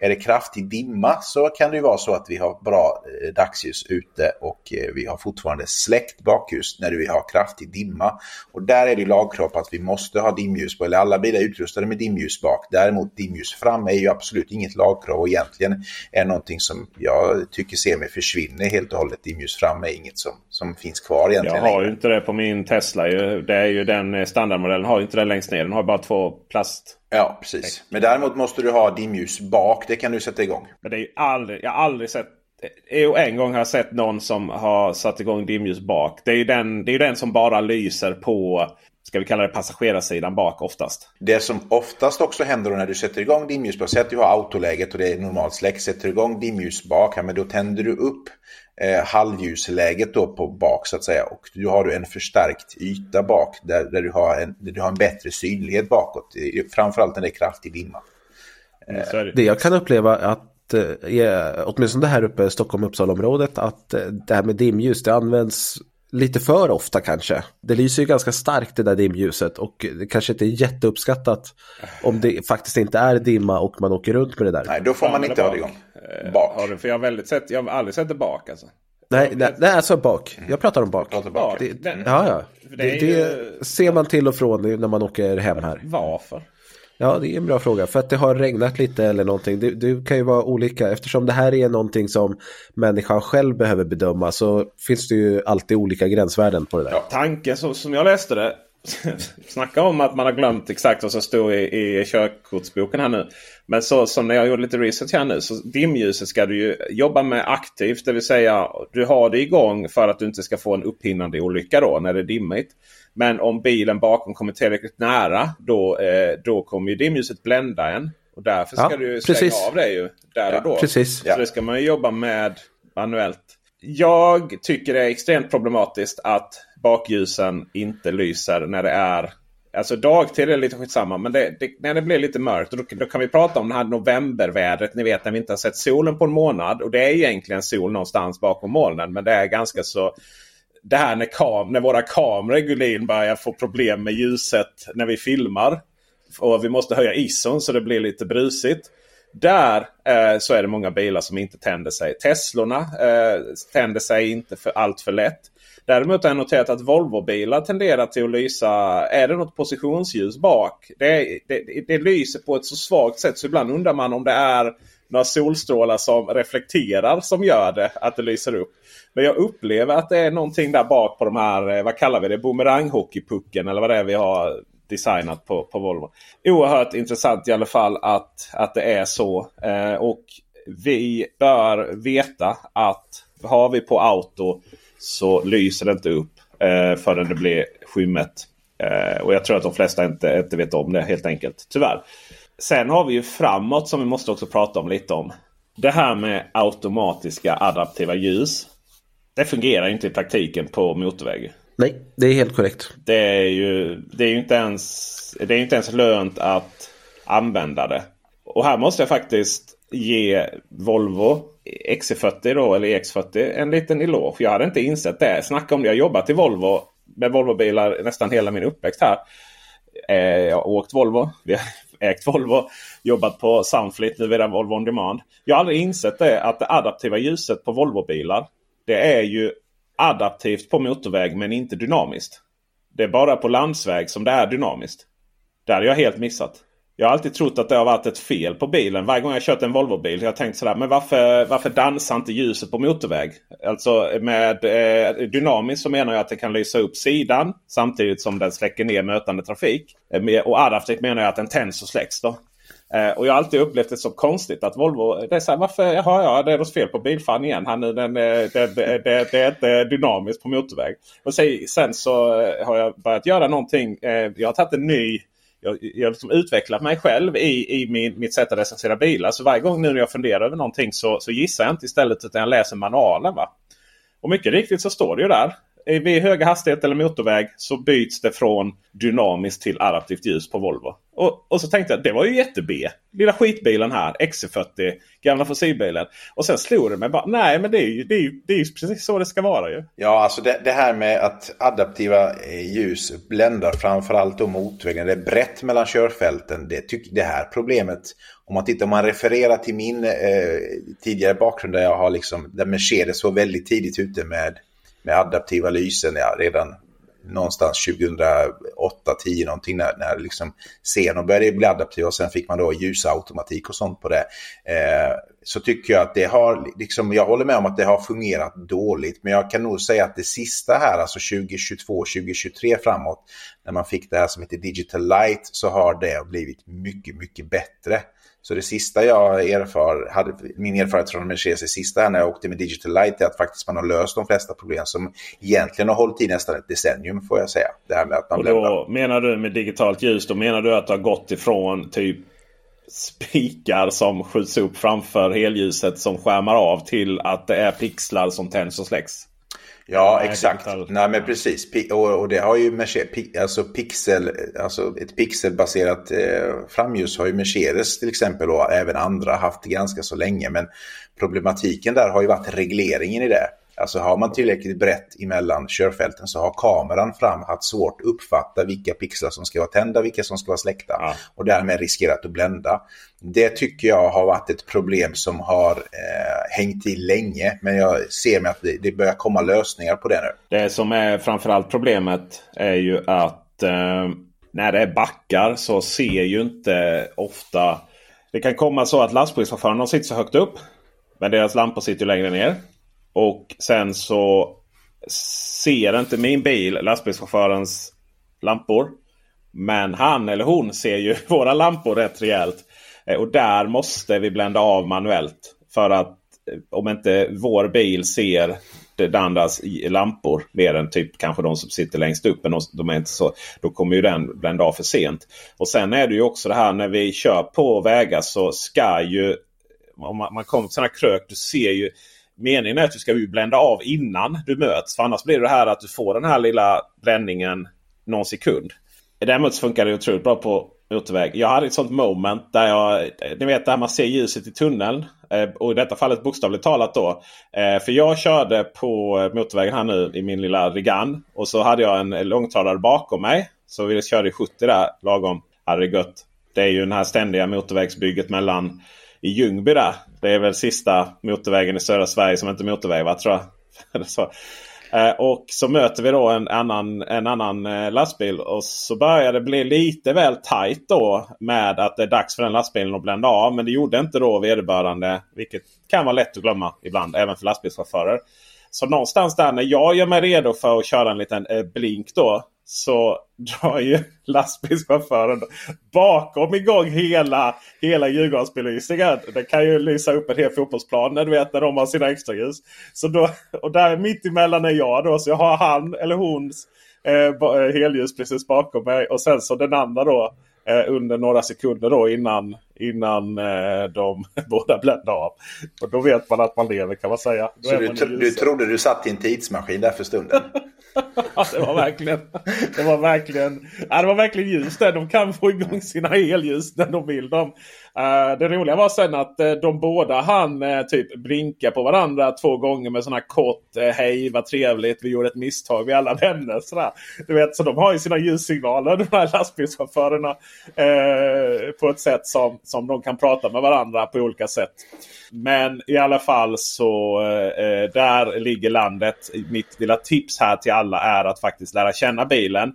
är det kraftig dimma så kan det ju vara så att vi har bra eh, dagsljus ute och eh, vi har fortfarande släckt bakljus när vi har kraftig dimma. Och där är det lagkrav på att vi måste ha dimljus på, eller alla bilar är utrustade med dimljus bak. Däremot dimljus fram är ju absolut inget lagkrav och egentligen är någonting som jag tycker ser mig försvinner helt och hållet. Dimljus fram är inget som, som finns kvar egentligen. Jag har ju inte det på min Tesla. Det är ju den eh, standardmodellen har ju inte det längst ner. Den har bara två plast. Ja, precis. Men däremot måste du ha dimljus bak. Det kan du sätta igång. Men det är ju aldrig, jag har aldrig sett Jo, en gång har jag sett någon som har satt igång dimljus bak. Det är ju den, det är den som bara lyser på ska vi kalla det passagerarsidan bak oftast. Det som oftast också händer när du sätter igång dimljus bak, säg att du har autoläget och det är normalt släck, sätter du igång dimljus bak, men då tänder du upp eh, halvljusläget då på bak så att säga och då har du en förstärkt yta bak där, där, du, har en, där du har en bättre synlighet bakåt, framförallt när det är kraftig dimma. Mm, det. det jag kan uppleva att eh, åtminstone här uppe i Stockholm-Uppsala-området att eh, det här med dimljus det används lite för ofta kanske. Det lyser ju ganska starkt det där dimljuset och det kanske inte är jätteuppskattat om det faktiskt inte är dimma och man åker runt med det där. Nej, då får man inte ha det igång. Eh, bak. Har du, för jag har, väldigt sett, jag har aldrig sett det bak alltså. Nej, nej, nej alltså bak. Jag pratar om bak. Pratar bak. Det, ja, ja. Det, det, det, ser man till och från när man åker hem här. Varför? Ja, det är en bra fråga. För att det har regnat lite eller någonting. Det, det, kan ju vara olika. Eftersom det här är någonting som människan själv behöver bedöma så finns det ju alltid olika gränsvärden på det där. Ja, tanken som, som jag läste det. [LAUGHS] Snacka om att man har glömt exakt vad som står i, i körkortsboken här nu. Men så som när jag gjorde lite research här nu. Så dimljuset ska du ju jobba med aktivt. Det vill säga du har det igång för att du inte ska få en upphinnande olycka då när det är dimmigt. Men om bilen bakom kommer tillräckligt nära då, eh, då kommer ju dimljuset blända en. Och därför ska ja, du stänga precis. av det ju där och då. precis. Så det ska man ju jobba med manuellt. Jag tycker det är extremt problematiskt att bakljusen inte lyser när det är Alltså dagtid är lite skitsamma men det, det, när det blir lite mörkt då, då, kan vi prata om det här novembervädret. Ni vet när vi inte har sett solen på en månad. Och det är egentligen sol någonstans bakom molnen. Men det är ganska så det här när, kam när våra kameror Gullin börjar få problem med ljuset när vi filmar. Och vi måste höja ison så det blir lite brusigt. Där eh, så är det många bilar som inte tänder sig. Teslorna eh, tänder sig inte för allt för lätt. Däremot har jag noterat att Volvo-bilar tenderar till att lysa. Är det något positionsljus bak? Det, det, det lyser på ett så svagt sätt så ibland undrar man om det är några solstrålar som reflekterar som gör det. Att det lyser upp. Men jag upplever att det är någonting där bak på de här, eh, vad kallar vi det, bumeranghockeypucken eller vad det är vi har designat på, på Volvo. Oerhört intressant i alla fall att, att det är så. Eh, och vi bör veta att har vi på auto så lyser det inte upp eh, förrän det blir skymmet. Eh, och jag tror att de flesta inte, inte vet om det helt enkelt. Tyvärr. Sen har vi ju framåt som vi måste också prata om lite om. Det här med automatiska adaptiva ljus. Det fungerar inte i praktiken på motorväg. Nej, det är helt korrekt. Det är ju, det är ju inte, ens, det är inte ens lönt att använda det. Och här måste jag faktiskt ge Volvo XC40 då, eller EX40 en liten eloge. Jag hade inte insett det. Snacka om det. Jag har jobbat i Volvo med Volvobilar nästan hela min uppväxt här. Eh, jag har åkt Volvo. [LAUGHS] Vi har ägt Volvo. Jobbat på Sunflit, nu är det Volvo On Demand. Jag har aldrig insett det att det adaptiva ljuset på Volvobilar. Det är ju adaptivt på motorväg men inte dynamiskt. Det är bara på landsväg som det är dynamiskt. Det hade jag helt missat. Jag har alltid trott att det har varit ett fel på bilen. Varje gång jag kört en Volvo-bil. Jag har tänkt sådär. Men varför, varför dansar inte ljuset på motorväg? Alltså med eh, dynamiskt så menar jag att det kan lysa upp sidan. Samtidigt som den släcker ner mötande trafik. Eh, och adaptivt menar jag att den tänds och släcks. Då. Eh, och jag har alltid upplevt det så konstigt att Volvo... Det är så här, varför, jaha, ja, det är något fel på bilfan igen. Han, den, den, det, det, det, det är inte dynamiskt på motorväg. Och sen så eh, har jag börjat göra någonting. Eh, jag har tagit en ny jag, jag har liksom utvecklat mig själv i, i min, mitt sätt att recensera bilar. Så varje gång nu när jag funderar över någonting så, så gissar jag inte istället utan jag läser manualen. Va? Och mycket riktigt så står det ju där. Eh, vid höga hastighet eller motorväg så byts det från dynamiskt till adaptivt ljus på Volvo. Och, och så tänkte jag det var ju jätte-B. Lilla skitbilen här, XC40, gamla fossilbilen. Och sen slog det mig bara, nej men det är ju, det är ju, det är ju precis så det ska vara ju. Ja, alltså det, det här med att adaptiva eh, ljus bländar framförallt då motorvägen. Det är brett mellan körfälten. Det, tyck, det här problemet, om man tittar, om man refererar till min eh, tidigare bakgrund där jag har liksom, där Mercedes var väldigt tidigt ute med, med adaptiva lysen ja, redan någonstans 2008, 10 någonting när, när liksom Xenon började bli adaptiv och sen fick man då ljusautomatik och sånt på det. Eh, så tycker jag att det har, liksom, jag håller med om att det har fungerat dåligt. Men jag kan nog säga att det sista här, alltså 2022, 2023 framåt, när man fick det här som heter Digital Light, så har det blivit mycket, mycket bättre. Så det sista jag erfar, hade, min erfarenhet från Mercedes, det sista när jag åkte med Digital Light är att faktiskt man har löst de flesta problem som egentligen har hållit i nästan ett decennium får jag säga. Det här med att man och då menar du med digitalt ljus, då menar du att du har gått ifrån typ spikar som skjuts upp framför helljuset som skärmar av till att det är pixlar som tänds och släcks? Ja, exakt. Nej, men precis. Och, och, det har ju Mercedes, alltså pixel, alltså ett pixelbaserat eh, framljus har ju Mercedes till exempel och även andra haft ganska så länge. Men problematiken där har ju varit regleringen i det. Alltså har man tillräckligt brett emellan körfälten så har kameran fram haft svårt att uppfatta vilka pixlar som ska vara tända, vilka som ska vara släckta ja. och därmed riskerat att blända. Det tycker jag har varit ett problem som har eh, hängt i länge men jag ser mig att det, det börjar komma lösningar på det nu. Det som är framförallt problemet är ju att eh, när det är backar så ser ju inte ofta det kan komma så att lastbilschaufförerna sitter så högt upp. Men deras lampor sitter längre ner. Och sen så ser inte min bil lastbilschaufförens lampor. Men han eller hon ser ju [LAUGHS] våra lampor rätt rejält. Eh, och där måste vi blända av manuellt. För att eh, om inte vår bil ser det andras lampor mer än typ kanske de som sitter längst upp. Men de är inte så, då kommer ju den blända av för sent. Och sen är det ju också det här när vi kör på vägar så ska ju om man, man kommer till sådana krök. Du ser ju meningen är att du ska blända av innan du möts. För annars blir det här att du får den här lilla bländningen någon sekund. Däremot funkar det otroligt bra på motorväg. Jag hade ett sånt moment där jag, ni vet där man ser ljuset i tunneln. Eh, och i detta fallet bokstavligt talat då. Eh, för jag körde på motorvägen här nu i min lilla Regan. Och så hade jag en långtradare bakom mig. Så vi körde i 70 där lagom. Hade det gött. Det är ju det här ständiga motorvägsbygget mellan i Ljungby där. Det är väl sista motorvägen i södra Sverige som inte är motorväg va? Tror jag. [LAUGHS] så. Eh, och så möter vi då en annan, en annan eh, lastbil. Och så börjar det bli lite väl tajt då med att det är dags för den lastbilen att blända av. Men det gjorde inte då vederbörande. Vilket kan vara lätt att glömma ibland även för lastbilschaufförer. Så någonstans där när jag gör mig redo för att köra en liten eh, blink då så drar ju [LAUGHS] lastbilschauffören bakom igång hela, hela Djurgårdsbelysningen. Den kan ju lysa upp en hel fotbollsplan när du vet när de har sina extraljus. Så då, och där mitt emellan är jag då. Så jag har han eller hons eh, helljus precis bakom mig. Och sen så den andra då eh, under några sekunder då innan, innan eh, de [LAUGHS] båda bländar av. Och då vet man att man lever kan man säga. Då så du, du trodde du satt i en tidsmaskin där för stunden? [LAUGHS] [LAUGHS] Alltså, det var verkligen, det var verkligen, ja, det var verkligen ljus där. De kan få igång sina elljus när de vill. De, Eh, det roliga var sen att eh, de båda han eh, typ blinka på varandra två gånger med sådana här kort hej vad trevligt vi gjorde ett misstag vi alla vänner. Sådär. Du vet, så de har ju sina ljussignaler [LAUGHS] de här lastbilschaufförerna på ett sätt som, som de kan prata med varandra på olika sätt. Men i alla fall så eh, där ligger landet. Mitt lilla tips här till alla är att faktiskt lära känna bilen.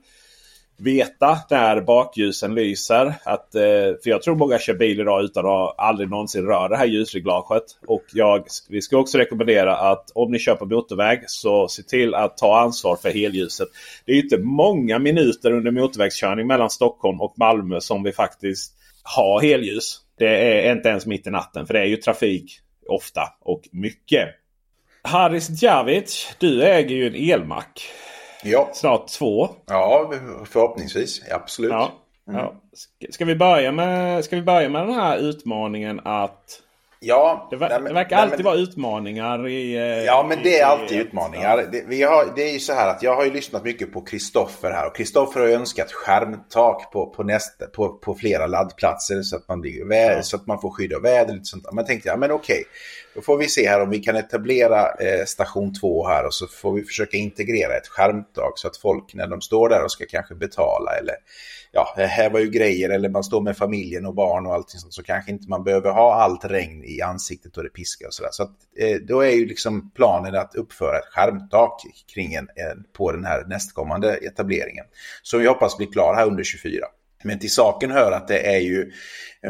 Veta när bakljusen lyser. Att, eh, för jag tror många kör bil idag utan att aldrig någonsin röra det här ljusreglaget. Och jag, vi ska också rekommendera att om ni kör på motorväg så se till att ta ansvar för helljuset. Det är inte många minuter under motorvägskörning mellan Stockholm och Malmö som vi faktiskt har helljus. Det är inte ens mitt i natten för det är ju trafik ofta och mycket. Haris Djavic, du äger ju en elmack. Ja. Snart två. Ja, förhoppningsvis. Absolut. Ja. Mm. Ja. Ska, vi börja med, ska vi börja med den här utmaningen att Ja, det, ver nej, men, det verkar nej, alltid men, vara utmaningar i... Eh, Ja, men det är i- alltid i- utmaningar. Det, vi har, det är ju så här att jag har ju lyssnat mycket på Kristoffer här och Kristoffer har önskat skärmtak på, på, nästa, på, på flera laddplatser så att man, blir, vä- så att man får skydd av och sånt. där. Men jag tänkte, ja men okej, då får vi se här om vi kan etablera eh, station 2 här och så får vi försöka integrera ett skärmtak så att folk när de står där och ska kanske betala eller ja, eh, häva ju grejer eller man står med familjen och barn och allting sånt så kanske inte man behöver ha allt regn i ansiktet och det piskar och sådär. Så att, eh, då är ju liksom planen att uppföra ett skärmtak kring en, en, på den här nästkommande etableringen. Som vi hoppas blir klar här under 24. Men till saken hör att det är ju,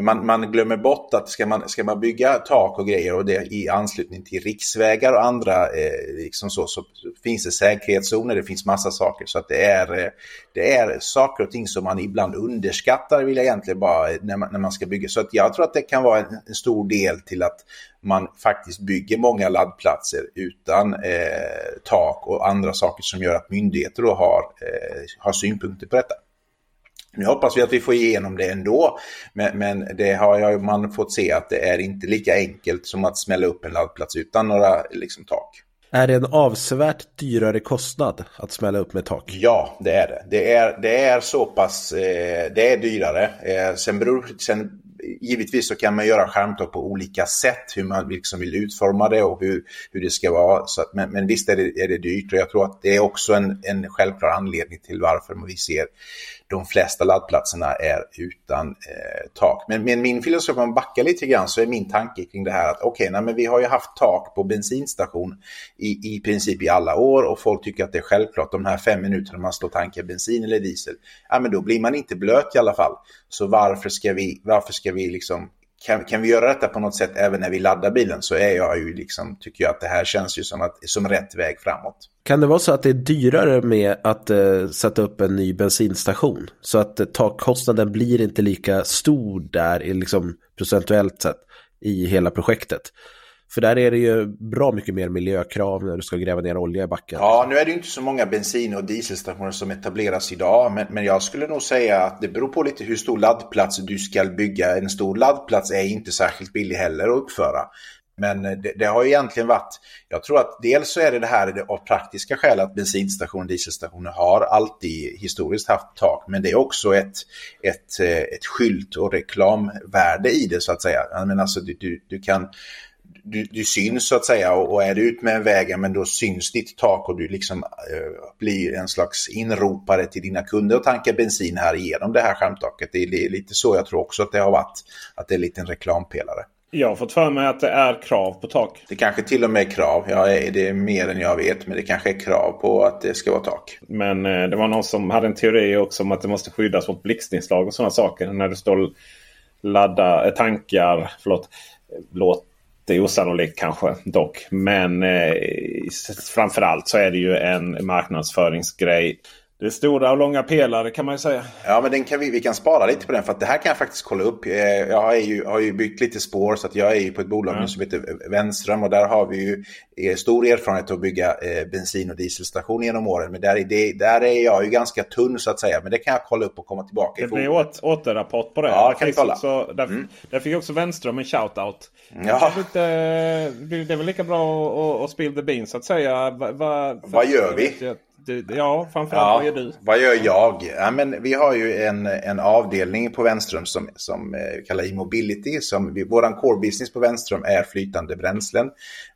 man, man glömmer bort att ska man, ska man bygga tak och grejer och det i anslutning till riksvägar och andra eh, liksom så, så finns det säkerhetszoner, det finns massa saker. Så att det är, eh, det är saker och ting som man ibland underskattar vill jag egentligen bara när man, när man ska bygga. Så att jag tror att det kan vara en, en stor del till att man faktiskt bygger många laddplatser utan eh, tak och andra saker som gör att myndigheter då har, eh, har synpunkter på detta. Nu hoppas vi att vi får igenom det ändå, men, men det har jag, man fått se att det är inte lika enkelt som att smälla upp en laddplats utan några liksom, tak. Är det en avsevärt dyrare kostnad att smälla upp med tak? Ja, det är det. Det är, det är så pass, eh, det är dyrare. Eh, sen beror, sen, givetvis så kan man göra skärmtak på olika sätt, hur man liksom vill utforma det och hur, hur det ska vara. Så att, men, men visst är det, är det dyrt och jag tror att det är också en, en självklar anledning till varför vi ser de flesta laddplatserna är utan eh, tak. Men, men min filosofi, om man backar lite grann, så är min tanke kring det här att okej, okay, vi har ju haft tak på bensinstation i, i princip i alla år och folk tycker att det är självklart de här fem minuterna man står och tankar bensin eller diesel. Ja, men då blir man inte blöt i alla fall. Så varför ska vi, varför ska vi liksom kan, kan vi göra detta på något sätt även när vi laddar bilen så är jag ju liksom, tycker jag att det här känns ju som, att, som rätt väg framåt. Kan det vara så att det är dyrare med att eh, sätta upp en ny bensinstation? Så att eh, takkostnaden blir inte lika stor där liksom procentuellt sett i hela projektet. För där är det ju bra mycket mer miljökrav när du ska gräva ner olja i backen. Ja, nu är det ju inte så många bensin och dieselstationer som etableras idag, men, men jag skulle nog säga att det beror på lite hur stor laddplats du ska bygga. En stor laddplats är inte särskilt billig heller att uppföra. Men eh, det, det, har ju egentligen varit, jag tror att dels så är det det här av praktiska skäl att bensinstationer och dieselstationer har alltid historiskt haft tak. Men det är också ett, ett, eh, ett skylt och reklamvärde i det så att säga. Jag menar, alltså, du, du, du kan du, du syns så att säga och, och är du ut med en väg, men då syns ditt tak och du liksom eh, blir en slags inropare till dina kunder och tankar bensin här igenom det här skärmtaket. Det är, det är lite så jag tror också att det har varit, att det är en reklampelare. Jag har fått för mig att det är krav på tak. Det kanske till och med är krav. Ja, det är mer än jag vet. Men det kanske är krav på att det ska vara tak. Men eh, det var någon som hade en teori också om att det måste skyddas mot blixtinslag och sådana saker. När du står ladda, eh, tankar, förlåt, låt det är osannolikt kanske dock. Men eh, framförallt så är det ju en marknadsföringsgrej. Det är stora och långa pelare kan man ju säga. Ja, men den kan vi, vi kan spara lite på den för att det här kan jag faktiskt kolla upp. Jag är ju, har ju byggt lite spår så att jag är ju på ett bolag mm. som heter Wenström och där har vi ju stor erfarenhet av att bygga bensin och dieselstationer genom åren. Men där är, det, där är jag ju ganska tunn så att säga. Men det kan jag kolla upp och komma tillbaka Det blir åt, återrapport på det. Ja, det kan vi kolla. Också, där, mm. där fick också Wenström en shout-out. Ja. Det, det är väl lika bra att, att spill the beans så att säga. Va, va, Vad gör vi? Ja, framförallt ja, vad gör du? Vad gör jag? Ja, men vi har ju en, en avdelning på Wenström som, som eh, kallar e-mobility. Våran core business på Wenström är flytande bränslen.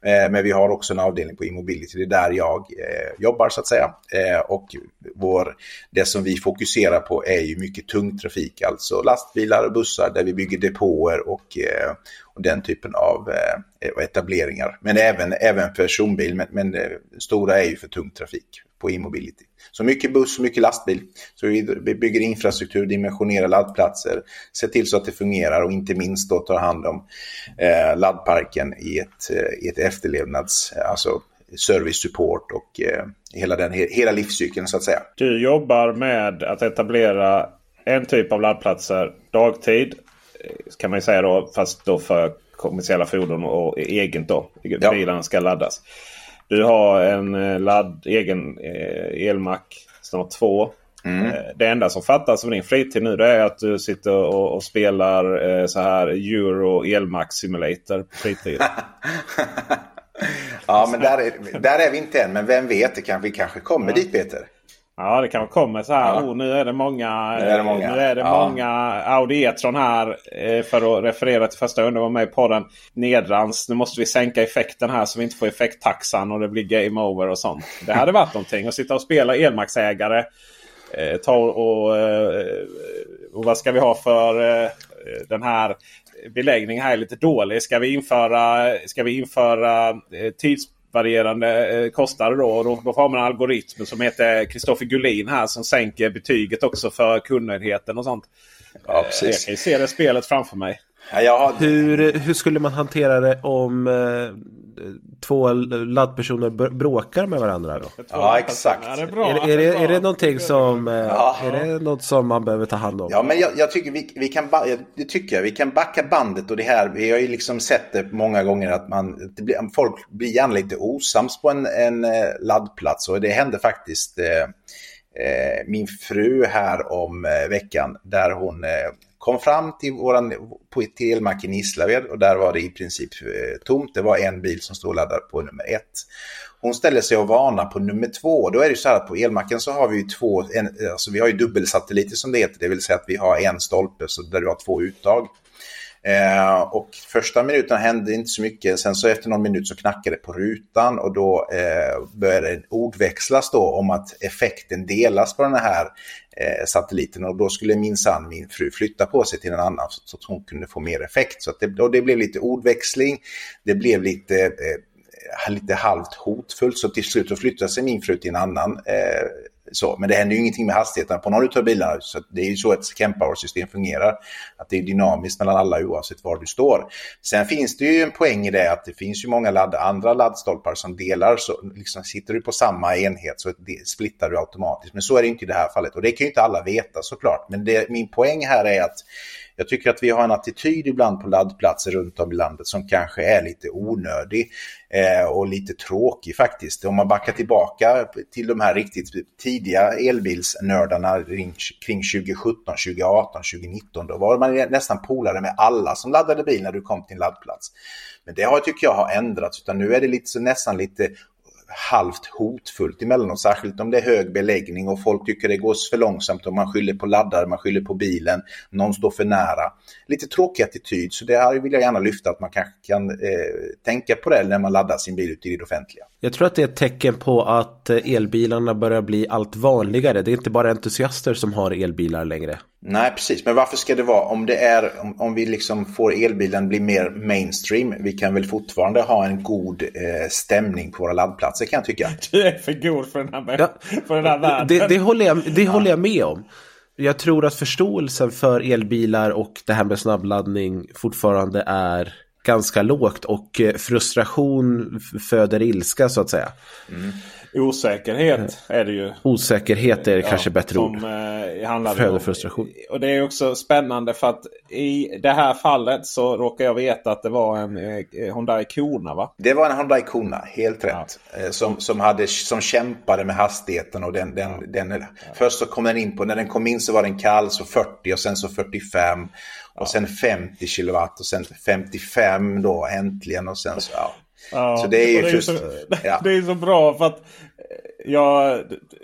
Eh, men vi har också en avdelning på e-mobility. Det är där jag eh, jobbar så att säga. Eh, och vår, det som vi fokuserar på är ju mycket tung trafik. Alltså lastbilar och bussar där vi bygger depåer och, eh, och den typen av eh, etableringar. Men även, även personbil. Men, men stora är ju för tung trafik på e-mobility. Så mycket buss och mycket lastbil. Så vi bygger infrastruktur, dimensionerar laddplatser, ser till så att det fungerar och inte minst då tar hand om eh, laddparken i ett, i ett efterlevnads, alltså service support och eh, hela, den, hela livscykeln så att säga. Du jobbar med att etablera en typ av laddplatser dagtid kan man ju säga då, fast då för kommersiella fordon och eget då. Ja. Bilarna ska laddas. Du har en ladd, egen eh, elmack, snart två. Eh, Det enda som fattas av din fritid nu det är att du sitter och, och spelar eh, så här Euro Elmax Simulator på fritiden. [LAUGHS] Ja, men där är, där är vi inte än. Men vem vet, det kan, vi kanske kommer dit Peter. Ja, det kan komma så här. Ja. Oh, nu är det många, Nu är det många. eh, Nu är det Ja. många Audi E-tron här. eh, För att referera till första gången du var med i podden. Nedrans. Nu måste vi sänka effekten här så vi inte får effekttaxan och det blir game over och sånt. Det hade varit någonting. Att sitta och spela elmaxägare. Eh, ta och, eh, och vad ska vi ha för eh, den här beläggningen här är lite dålig. Ska vi införa, ska vi införa eh, tidsvarierande eh, kostnader då? Och då, då har man en algoritm som heter Kristoffer Gullin här som sänker betyget också för kundnöjdheten och sånt. Ja, Eh, Jag precis. kan ju se det spelet framför mig. Ja, Hur, hur skulle man hantera det om eh, två laddpersoner br- bråkar med varandra då? Ja, exakt. Det är, bra. Är, är, det, är det någonting som, eh, Ja. är det något som man behöver ta hand om? Ja, men jag, jag tycker vi, vi kan ba- jag- det tycker jag. Vi kan backa bandet och det här. Vi har ju liksom sett det många gånger att man, det blir, folk blir gärna lite osams på en, en eh, laddplats och det hände faktiskt eh, eh, min fru här om eh, veckan där hon eh, kom fram till våran på, till elmacken i Gislaved och där var det i princip eh, tomt. Det var en bil som stod laddad på nummer ett. Hon ställer sig och varnar på nummer två. Då är det så här att på elmacken så har vi ju två, en, alltså vi har ju dubbelsatelliter som det heter. Det vill säga att vi har en stolpe så där du har två uttag. Eh, och första minuten hände inte så mycket. Sen så efter någon minut så knackade det på rutan och då eh, började det ordväxlas då om att effekten delas på den här eh, satelliten. Och då skulle minsann min fru flytta på sig till en annan så, så att hon kunde få mer effekt. Så att det, och det blev lite ordväxling. Det blev lite eh, lite halvt hotfullt. Så till slut så flyttade sig min fru till en annan. Eh, så. Men det händer ju ingenting med hastigheten på någon av bilarna. Så det är ju så ett Kempower-system fungerar. Att det är dynamiskt mellan alla oavsett var du står. Sen finns det ju en poäng i det att det finns ju många ladd, andra laddstolpar som delar. Så liksom sitter du på samma enhet så splittar du automatiskt. Men så är det inte i det här fallet. Och det kan ju inte alla veta såklart. Men det, min poäng här är att jag tycker att vi har en attityd ibland på laddplatser runt om i landet som kanske är lite onödig eh, och lite tråkig faktiskt. Om man backar tillbaka till de här riktigt tidiga elbilsnördarna kring, 2017, 2018, 2019, då var man nästan polare med alla som laddade bil när du kom till en laddplats. Men det har, tycker jag har ändrats, utan nu är det lite, så nästan lite halvt hotfullt emellanåt, särskilt om det är hög beläggning och folk tycker det går för långsamt och man skyller på laddare, man skyller på bilen, någon står för nära. Lite tråkig attityd, så det här vill jag gärna lyfta att man kanske kan eh, tänka på det när man laddar sin bil ute i det offentliga. Jag tror att det är ett tecken på att eh, elbilarna börjar bli allt vanligare. Det är inte bara entusiaster som har elbilar längre. Nej, precis. Men varför ska det vara, om det är, om, om vi liksom får elbilen bli mer mainstream, vi kan väl fortfarande ha en god eh, stämning på våra laddplatser kan jag tycka. [LAUGHS] Du är för god för den här, Ja. för den här världen. Det, det, håller, jag, det håller jag med om. Jag tror att förståelsen för elbilar och det här med snabbladdning fortfarande är ganska lågt och eh, frustration föder ilska så att säga. Osäkerhet är det ju. Osäkerhet är kanske bättre som, ord. Eh, Föder frustration. Och det är också spännande för att i det här fallet så råkar jag veta att det var en eh, Hyundai Kona va? Det var en Hyundai Kona, helt rätt. Eh, Som, som, hade, som kämpade med hastigheten. Och den, den, den, Först så kom den in på, när den kom in så var den kall, så 40 och sen så 45. Och sen 50 kilowatt och sen 55 då äntligen och sen så ja. Ja, Så det är ju och just- så, ja. [LAUGHS] det är så bra för att eh, jag,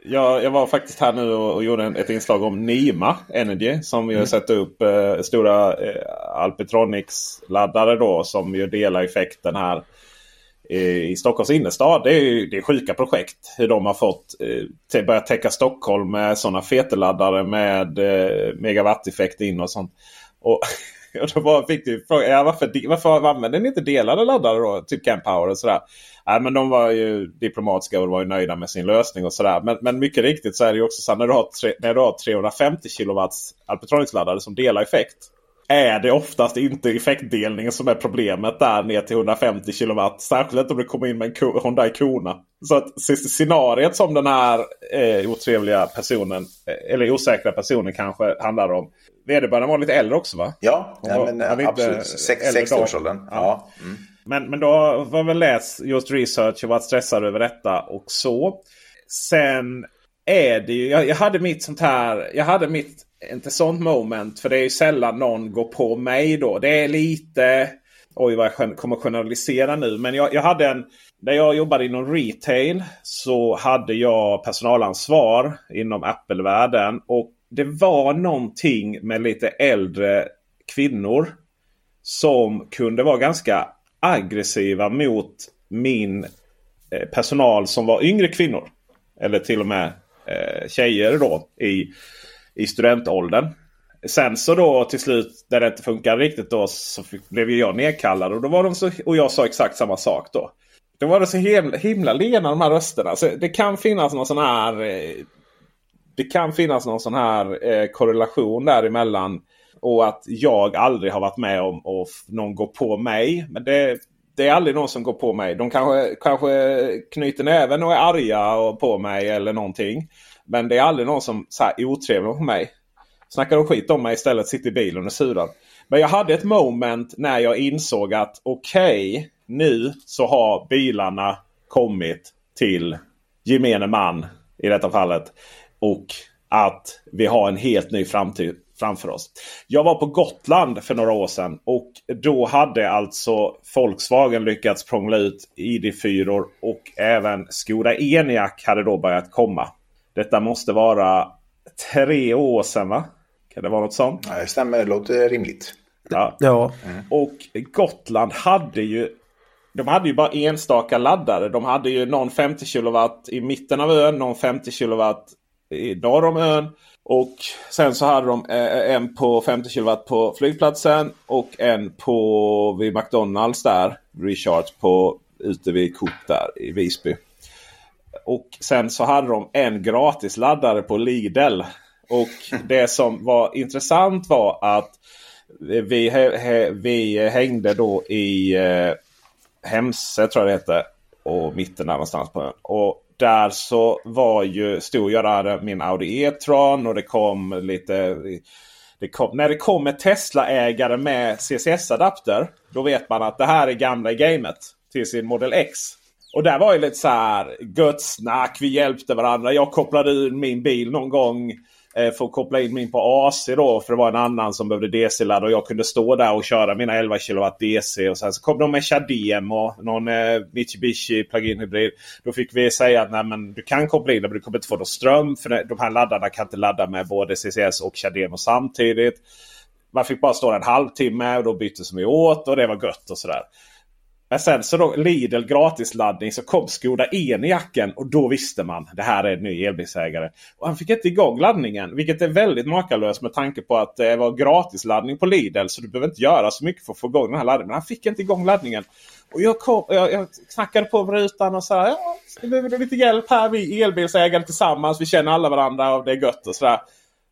jag, jag var faktiskt här nu och, och gjorde en, ett inslag om Nima Energy. Som ju Mm. sätter upp eh, stora eh, Alpitronics-laddare då som ju delar effekten här i, i Stockholms innerstad. Det är ju det är sjuka projekt. Hur de har fått eh, börja täcka Stockholm med sådana feteladdare med eh, megawatteffekt in och sånt. Och, [LAUGHS] [LAUGHS] och då var, fick du fråga ja, varför, varför använder ni inte delade laddare då? Typ Camp Power och sådär. Nej, men de var ju diplomatiska och var ju nöjda med sin lösning och sådär. Men, men mycket riktigt så är det ju också så här, när du har, tre, när du har 350 kW Alpetronics-laddare som delar effekt. Är det oftast inte effektdelningen som är problemet där ner till 150 kW. Särskilt inte om du kommer in med en Ko- Hyundai Kona. Så att scenariet som den här eh, otrevliga personen, eh, eller osäkra personen kanske handlar om. Vederbörande var lite äldre också va? Ja, ja var- men inte absolut. Sex- äldre 60-årsåldern. då. Ja. Mm. Men, men då jag väl läst just research och varit stressad över detta och så. Sen är det ju. Jag, jag, hade mitt sånt här. Jag hade mitt, inte sånt moment. För det är ju sällan någon går på mig då. Det är lite. Oj vad jag kommer generalisera nu. Men jag, jag hade en. När jag jobbade inom retail så hade jag personalansvar inom Apple-världen. Och det var någonting med lite äldre kvinnor. Som kunde vara ganska aggressiva mot min eh, personal som var yngre kvinnor. Eller till och med eh, tjejer då i, i studentåldern. Sen så då till slut där det inte funkar riktigt då så fick, blev jag nedkallad. Och, då var de så, och jag sa exakt samma sak då. Då var det så himla, himla lena de här rösterna. Så det kan finnas någon sån här... Eh, det kan finnas någon sån här eh, korrelation däremellan. Och att jag aldrig har varit med om att någon går på mig. Men det, det är aldrig någon som går på mig. De kanske, kanske knyter näven och är arga på mig eller någonting. Men det är aldrig någon som är otrevlig på mig. Snackar de skit om mig istället, sitter i bilen och surar. Men jag hade ett moment när jag insåg att okej, okay, nu så har bilarna kommit till gemene man i detta fallet. Och att vi har en helt ny framtid framför oss. Jag var på Gotland för några år sedan och då hade alltså Volkswagen lyckats prångla ut ID4 och även Skoda Enyaq hade då börjat komma. Detta måste vara tre år sedan va? Kan det vara något sånt? Ja, det stämmer, det låter rimligt. Ja. ja. Mm. Och Gotland hade ju de hade ju bara enstaka laddare. De hade ju någon 50 kW i mitten av ön, någon 50 kW norr om ön. Och sen så hade de eh, eh, en på 50 kW på flygplatsen och en på vid McDonalds där. Recharge på ute vid Coop där i Visby. Och sen så hade de en gratisladdare på Lidl. Och det som var intressant var att vi, vi hängde då i eh, Hemse tror jag det hette. Och mitten där någonstans på ön. Och där så var ju, stod jag där min Audi E-tron och det kom lite... Det kom, när det kommer Tesla-ägare med CCS-adapter. Då vet man att det här är gamla i gamet till sin Model X. Och där var ju lite så här gött snack. Vi hjälpte varandra. Jag kopplade ur min bil någon gång Eh, för att koppla in min på AC då. För det var en annan som behövde DC-ladda och jag kunde stå där och köra mina 11 kW DC. Och sen så kom de med Chadem och någon eh, Mitsubishi plug-in hybrid. Då fick vi säga att nej, men du kan koppla in det men du kommer inte få någon ström. För de här laddarna kan inte ladda med både CCS och Chademo samtidigt. Man fick bara stå där en halvtimme och då byttes vi åt och det var gött och sådär. Men sen så då Lidl gratisladdning så kom Skoda Enyaqen och då visste man det här är en ny elbilsägare. Och han fick inte igång laddningen vilket är väldigt makalöst med tanke på att det var gratisladdning på Lidl. Så du behöver inte göra så mycket för att få igång den här laddningen. Men han fick inte igång laddningen. Och jag, kom, jag, jag knackade på rutan och sa ja, vi behöver lite hjälp här. Vi elbilsägare tillsammans. Vi känner alla varandra och det är gött och sådär.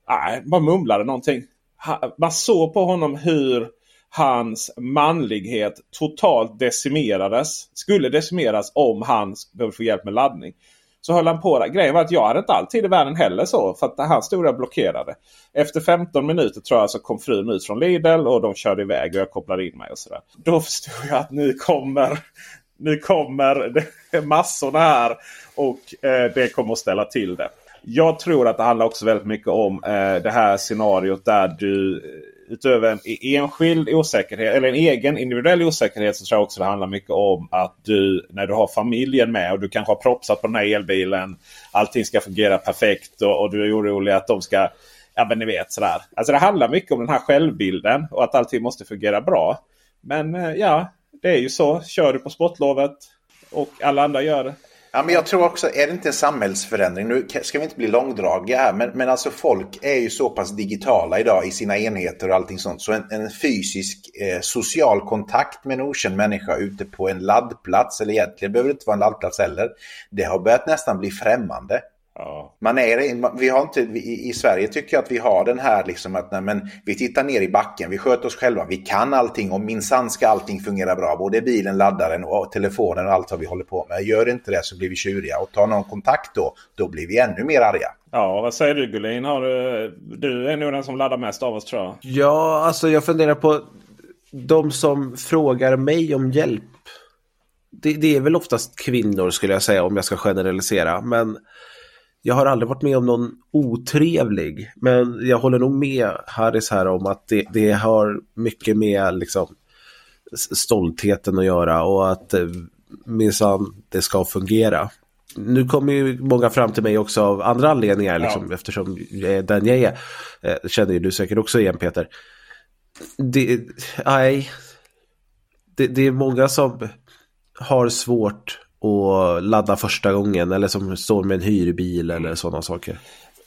Nej, man mumlade någonting. Man såg på honom hur hans manlighet totalt decimerades. Skulle decimeras om han behövde få hjälp med laddning. Så höll han på. Grejen var att jag hade inte alltid i världen heller så. För att han stod där blockerade. Efter 15 minuter tror jag så kom frun ut från Lidl och de körde iväg och jag kopplade in mig och sådär. Då förstod jag att nu kommer nu kommer [LAUGHS] massorna här och eh, det kommer att ställa till det. Jag tror att det handlar också väldigt mycket om eh, det här scenariot där du utöver en enskild osäkerhet eller en egen individuell osäkerhet så tror jag också det handlar mycket om att du när du har familjen med och du kanske har propsat på den här elbilen. Allting ska fungera perfekt och, och du är orolig att de ska Ja men ni vet sådär. Alltså det handlar mycket om den här självbilden och att allting måste fungera bra. Men eh, ja, det är ju så. Kör du på sportlovet och alla andra gör det. Ja, men jag tror också, är det inte en samhällsförändring? Nu ska vi inte bli långdragiga här, men, men alltså folk är ju så pass digitala idag i sina enheter och allting sånt. Så en, en fysisk eh, social kontakt med en okänd människa ute på en laddplats, eller egentligen behöver det inte vara en laddplats heller, det har börjat nästan bli främmande. Ja. Man är, vi har inte, vi, I Sverige tycker jag att vi har den här liksom att nej, men vi tittar ner i backen, vi sköter oss själva, vi kan allting och minsann ska allting fungera bra. Både bilen, laddaren och telefonen och allt vad vi håller på med. Gör inte det så blir vi tjuriga och tar någon kontakt då, då blir vi ännu mer arga. Ja, vad säger du Gullin? Har du, du är nog den som laddar mest av oss tror jag. Ja, alltså jag funderar på de som frågar mig om hjälp. Det, det är väl oftast kvinnor skulle jag säga om jag ska generalisera. Men jag har aldrig varit med om någon otrevlig. Men jag håller nog med Harris här om att det, det har mycket med liksom, stoltheten att göra och att eh, minsann det ska fungera. Nu kommer ju många fram till mig också av andra anledningar liksom, ja. eftersom den jag är. Eh, känner ju du säkert också igen Peter. Det, nej, det, det är många som har svårt att ladda första gången eller som står med en hyrbil eller sådana saker.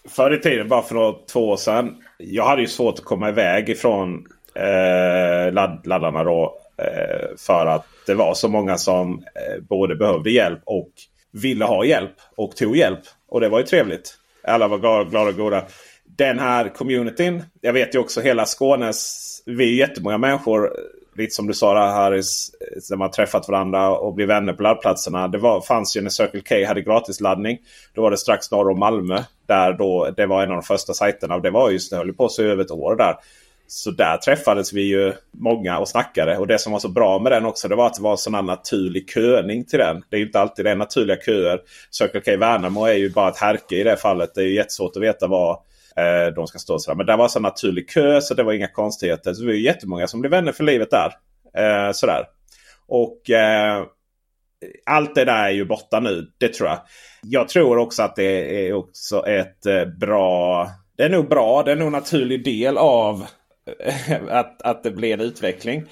Förr i tiden, bara för två år sedan. Jag hade ju svårt att komma iväg ifrån eh, ladd, laddarna då. Eh, för att det var så många som eh, både behövde hjälp och ville ha hjälp och tog hjälp. Och det var ju trevligt. Alla var glada och goda. Den här communityn. Jag vet ju också hela Skånes. Vi är jättemånga människor lite som du sa där Harris, när man träffat varandra och blivit vänner på laddplatserna. Det var, fanns ju när Circle K hade gratisladdning. Då var det strax norr om Malmö. Där då, det var en av de första sajterna. Och det var just det höll på sig över ett år där. Så där träffades vi ju många och snackade. Och det som var så bra med den också det var att det var en sån här naturlig köning till den. Det är ju inte alltid det är naturliga köer. Circle K Värnamo är ju bara ett härke i det fallet. Det är ju jättesvårt att veta vad Eh, de ska stå sådär. Men där var så naturlig kö så det var inga konstigheter. Så det var jättemånga som blev vänner för livet där. Eh, sådär. Och eh, allt det där är ju borta nu. Det tror jag. Jag tror också att det är också ett eh, bra... Det är nog bra. Det är nog en naturlig del av eh, att, att det blir en utveckling.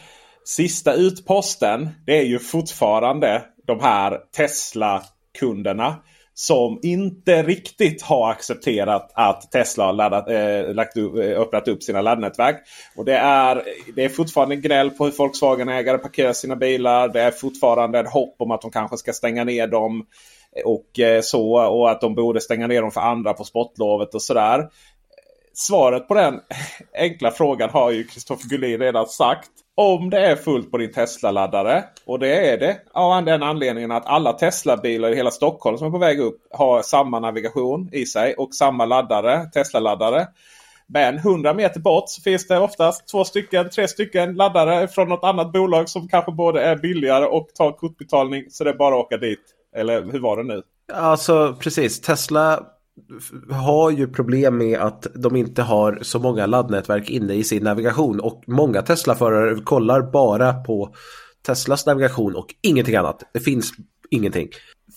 Sista utposten det är ju fortfarande de här Tesla-kunderna som inte riktigt har accepterat att Tesla har laddat, eh, lagt upp, eh, öppnat upp sina laddnätverk. Och det är, det är fortfarande gnäll på hur Volkswagen-ägare parkerar sina bilar. Det är fortfarande ett hopp om att de kanske ska stänga ner dem. Och eh, så och att de borde stänga ner dem för andra på sportlovet och sådär. Svaret på den enkla frågan har ju Kristoffer Gullin redan sagt. Om det är fullt på din Tesla-laddare och det är det av den anledningen att alla Tesla-bilar i hela Stockholm som är på väg upp har samma navigation i sig och samma laddare, Tesla-laddare. Men 100 meter bort så finns det oftast två stycken, tre stycken laddare från något annat bolag som kanske både är billigare och tar kortbetalning. Så det är bara att åka dit. Eller hur var det nu? Alltså precis, Tesla har ju problem med att de inte har så många laddnätverk inne i sin navigation och många Tesla-förare kollar bara på Teslas navigation och ingenting annat. Det finns ingenting.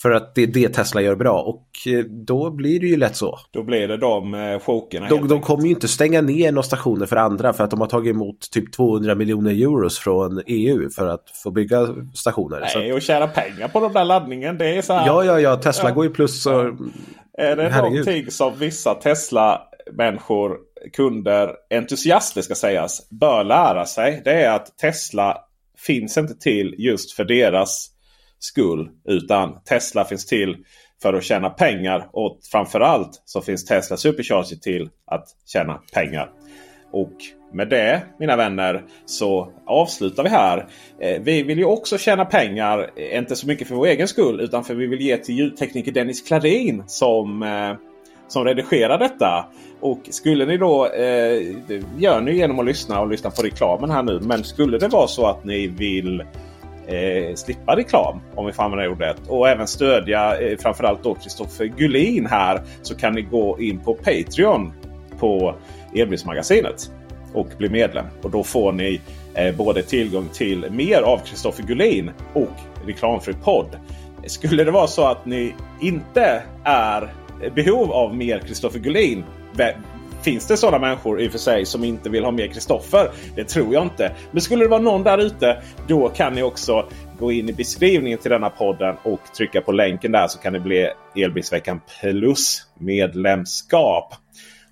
För att det är det Tesla gör bra och eh, då blir det ju lätt så. Då blir det de eh, chokerna. De, de kommer ju inte stänga ner några stationer för andra för att de har tagit emot typ 200 miljoner euros från EU för att få bygga stationer. Nej, och tjäna pengar på de där laddningen. Det är så här... Ja, ja, ja. Tesla ja. går ju plus. Så... Är det Herregud. någonting som vissa Tesla-människor, kunder, entusiaster ska sägas, bör lära sig. Det är att Tesla finns inte till just för deras skull. Utan Tesla finns till för att tjäna pengar. Och framförallt så finns Tesla Supercharger till att tjäna pengar. Och med det mina vänner så avslutar vi här. Eh, vi vill ju också tjäna pengar. Eh, inte så mycket för vår egen skull utan för vi vill ge till ljudtekniker Dennis Klarin som, eh, som redigerar detta. Och skulle ni då, eh, det gör ni genom att lyssna och lyssna på reklamen här nu. Men skulle det vara så att ni vill eh, slippa reklam om vi får använda det ordet. Och även stödja eh, framförallt då Kristoffer Gullin här. Så kan ni gå in på Patreon på Elbilsmagasinet och bli medlem. Och då får ni eh, både tillgång till mer av Kristoffer Gullin och reklamfri podd. Skulle det vara så att ni inte är behov av mer Kristoffer Gullin Finns det sådana människor i och för sig som inte vill ha mer Kristoffer? Det tror jag inte. Men skulle det vara någon där ute, då kan ni också gå in i beskrivningen till denna podden och trycka på länken där så kan det bli Elbilsveckan Plus medlemskap.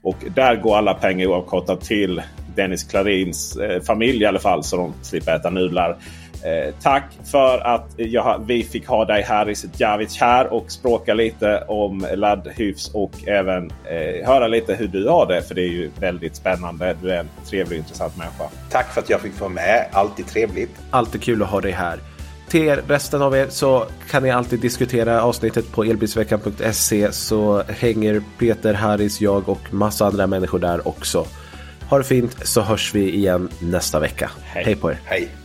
Och där går alla pengar oavkortat till Dennis Klarins eh, familj i alla fall så de slipper äta nudlar. Eh, tack för att jag, vi fick ha dig här i Javic här och språka lite om laddhyfs och även eh, höra lite hur du har det. För det är ju väldigt spännande. Du är en trevlig och intressant människa. Tack för att jag fick vara med. Alltid trevligt. Alltid kul att ha dig här. Till er, resten av er så kan ni alltid diskutera avsnittet på elbilsveckan.se så hänger Peter, Harris, jag och massa andra människor där också. Ha det fint så hörs vi igen nästa vecka. Hej, Hej på er. Hej.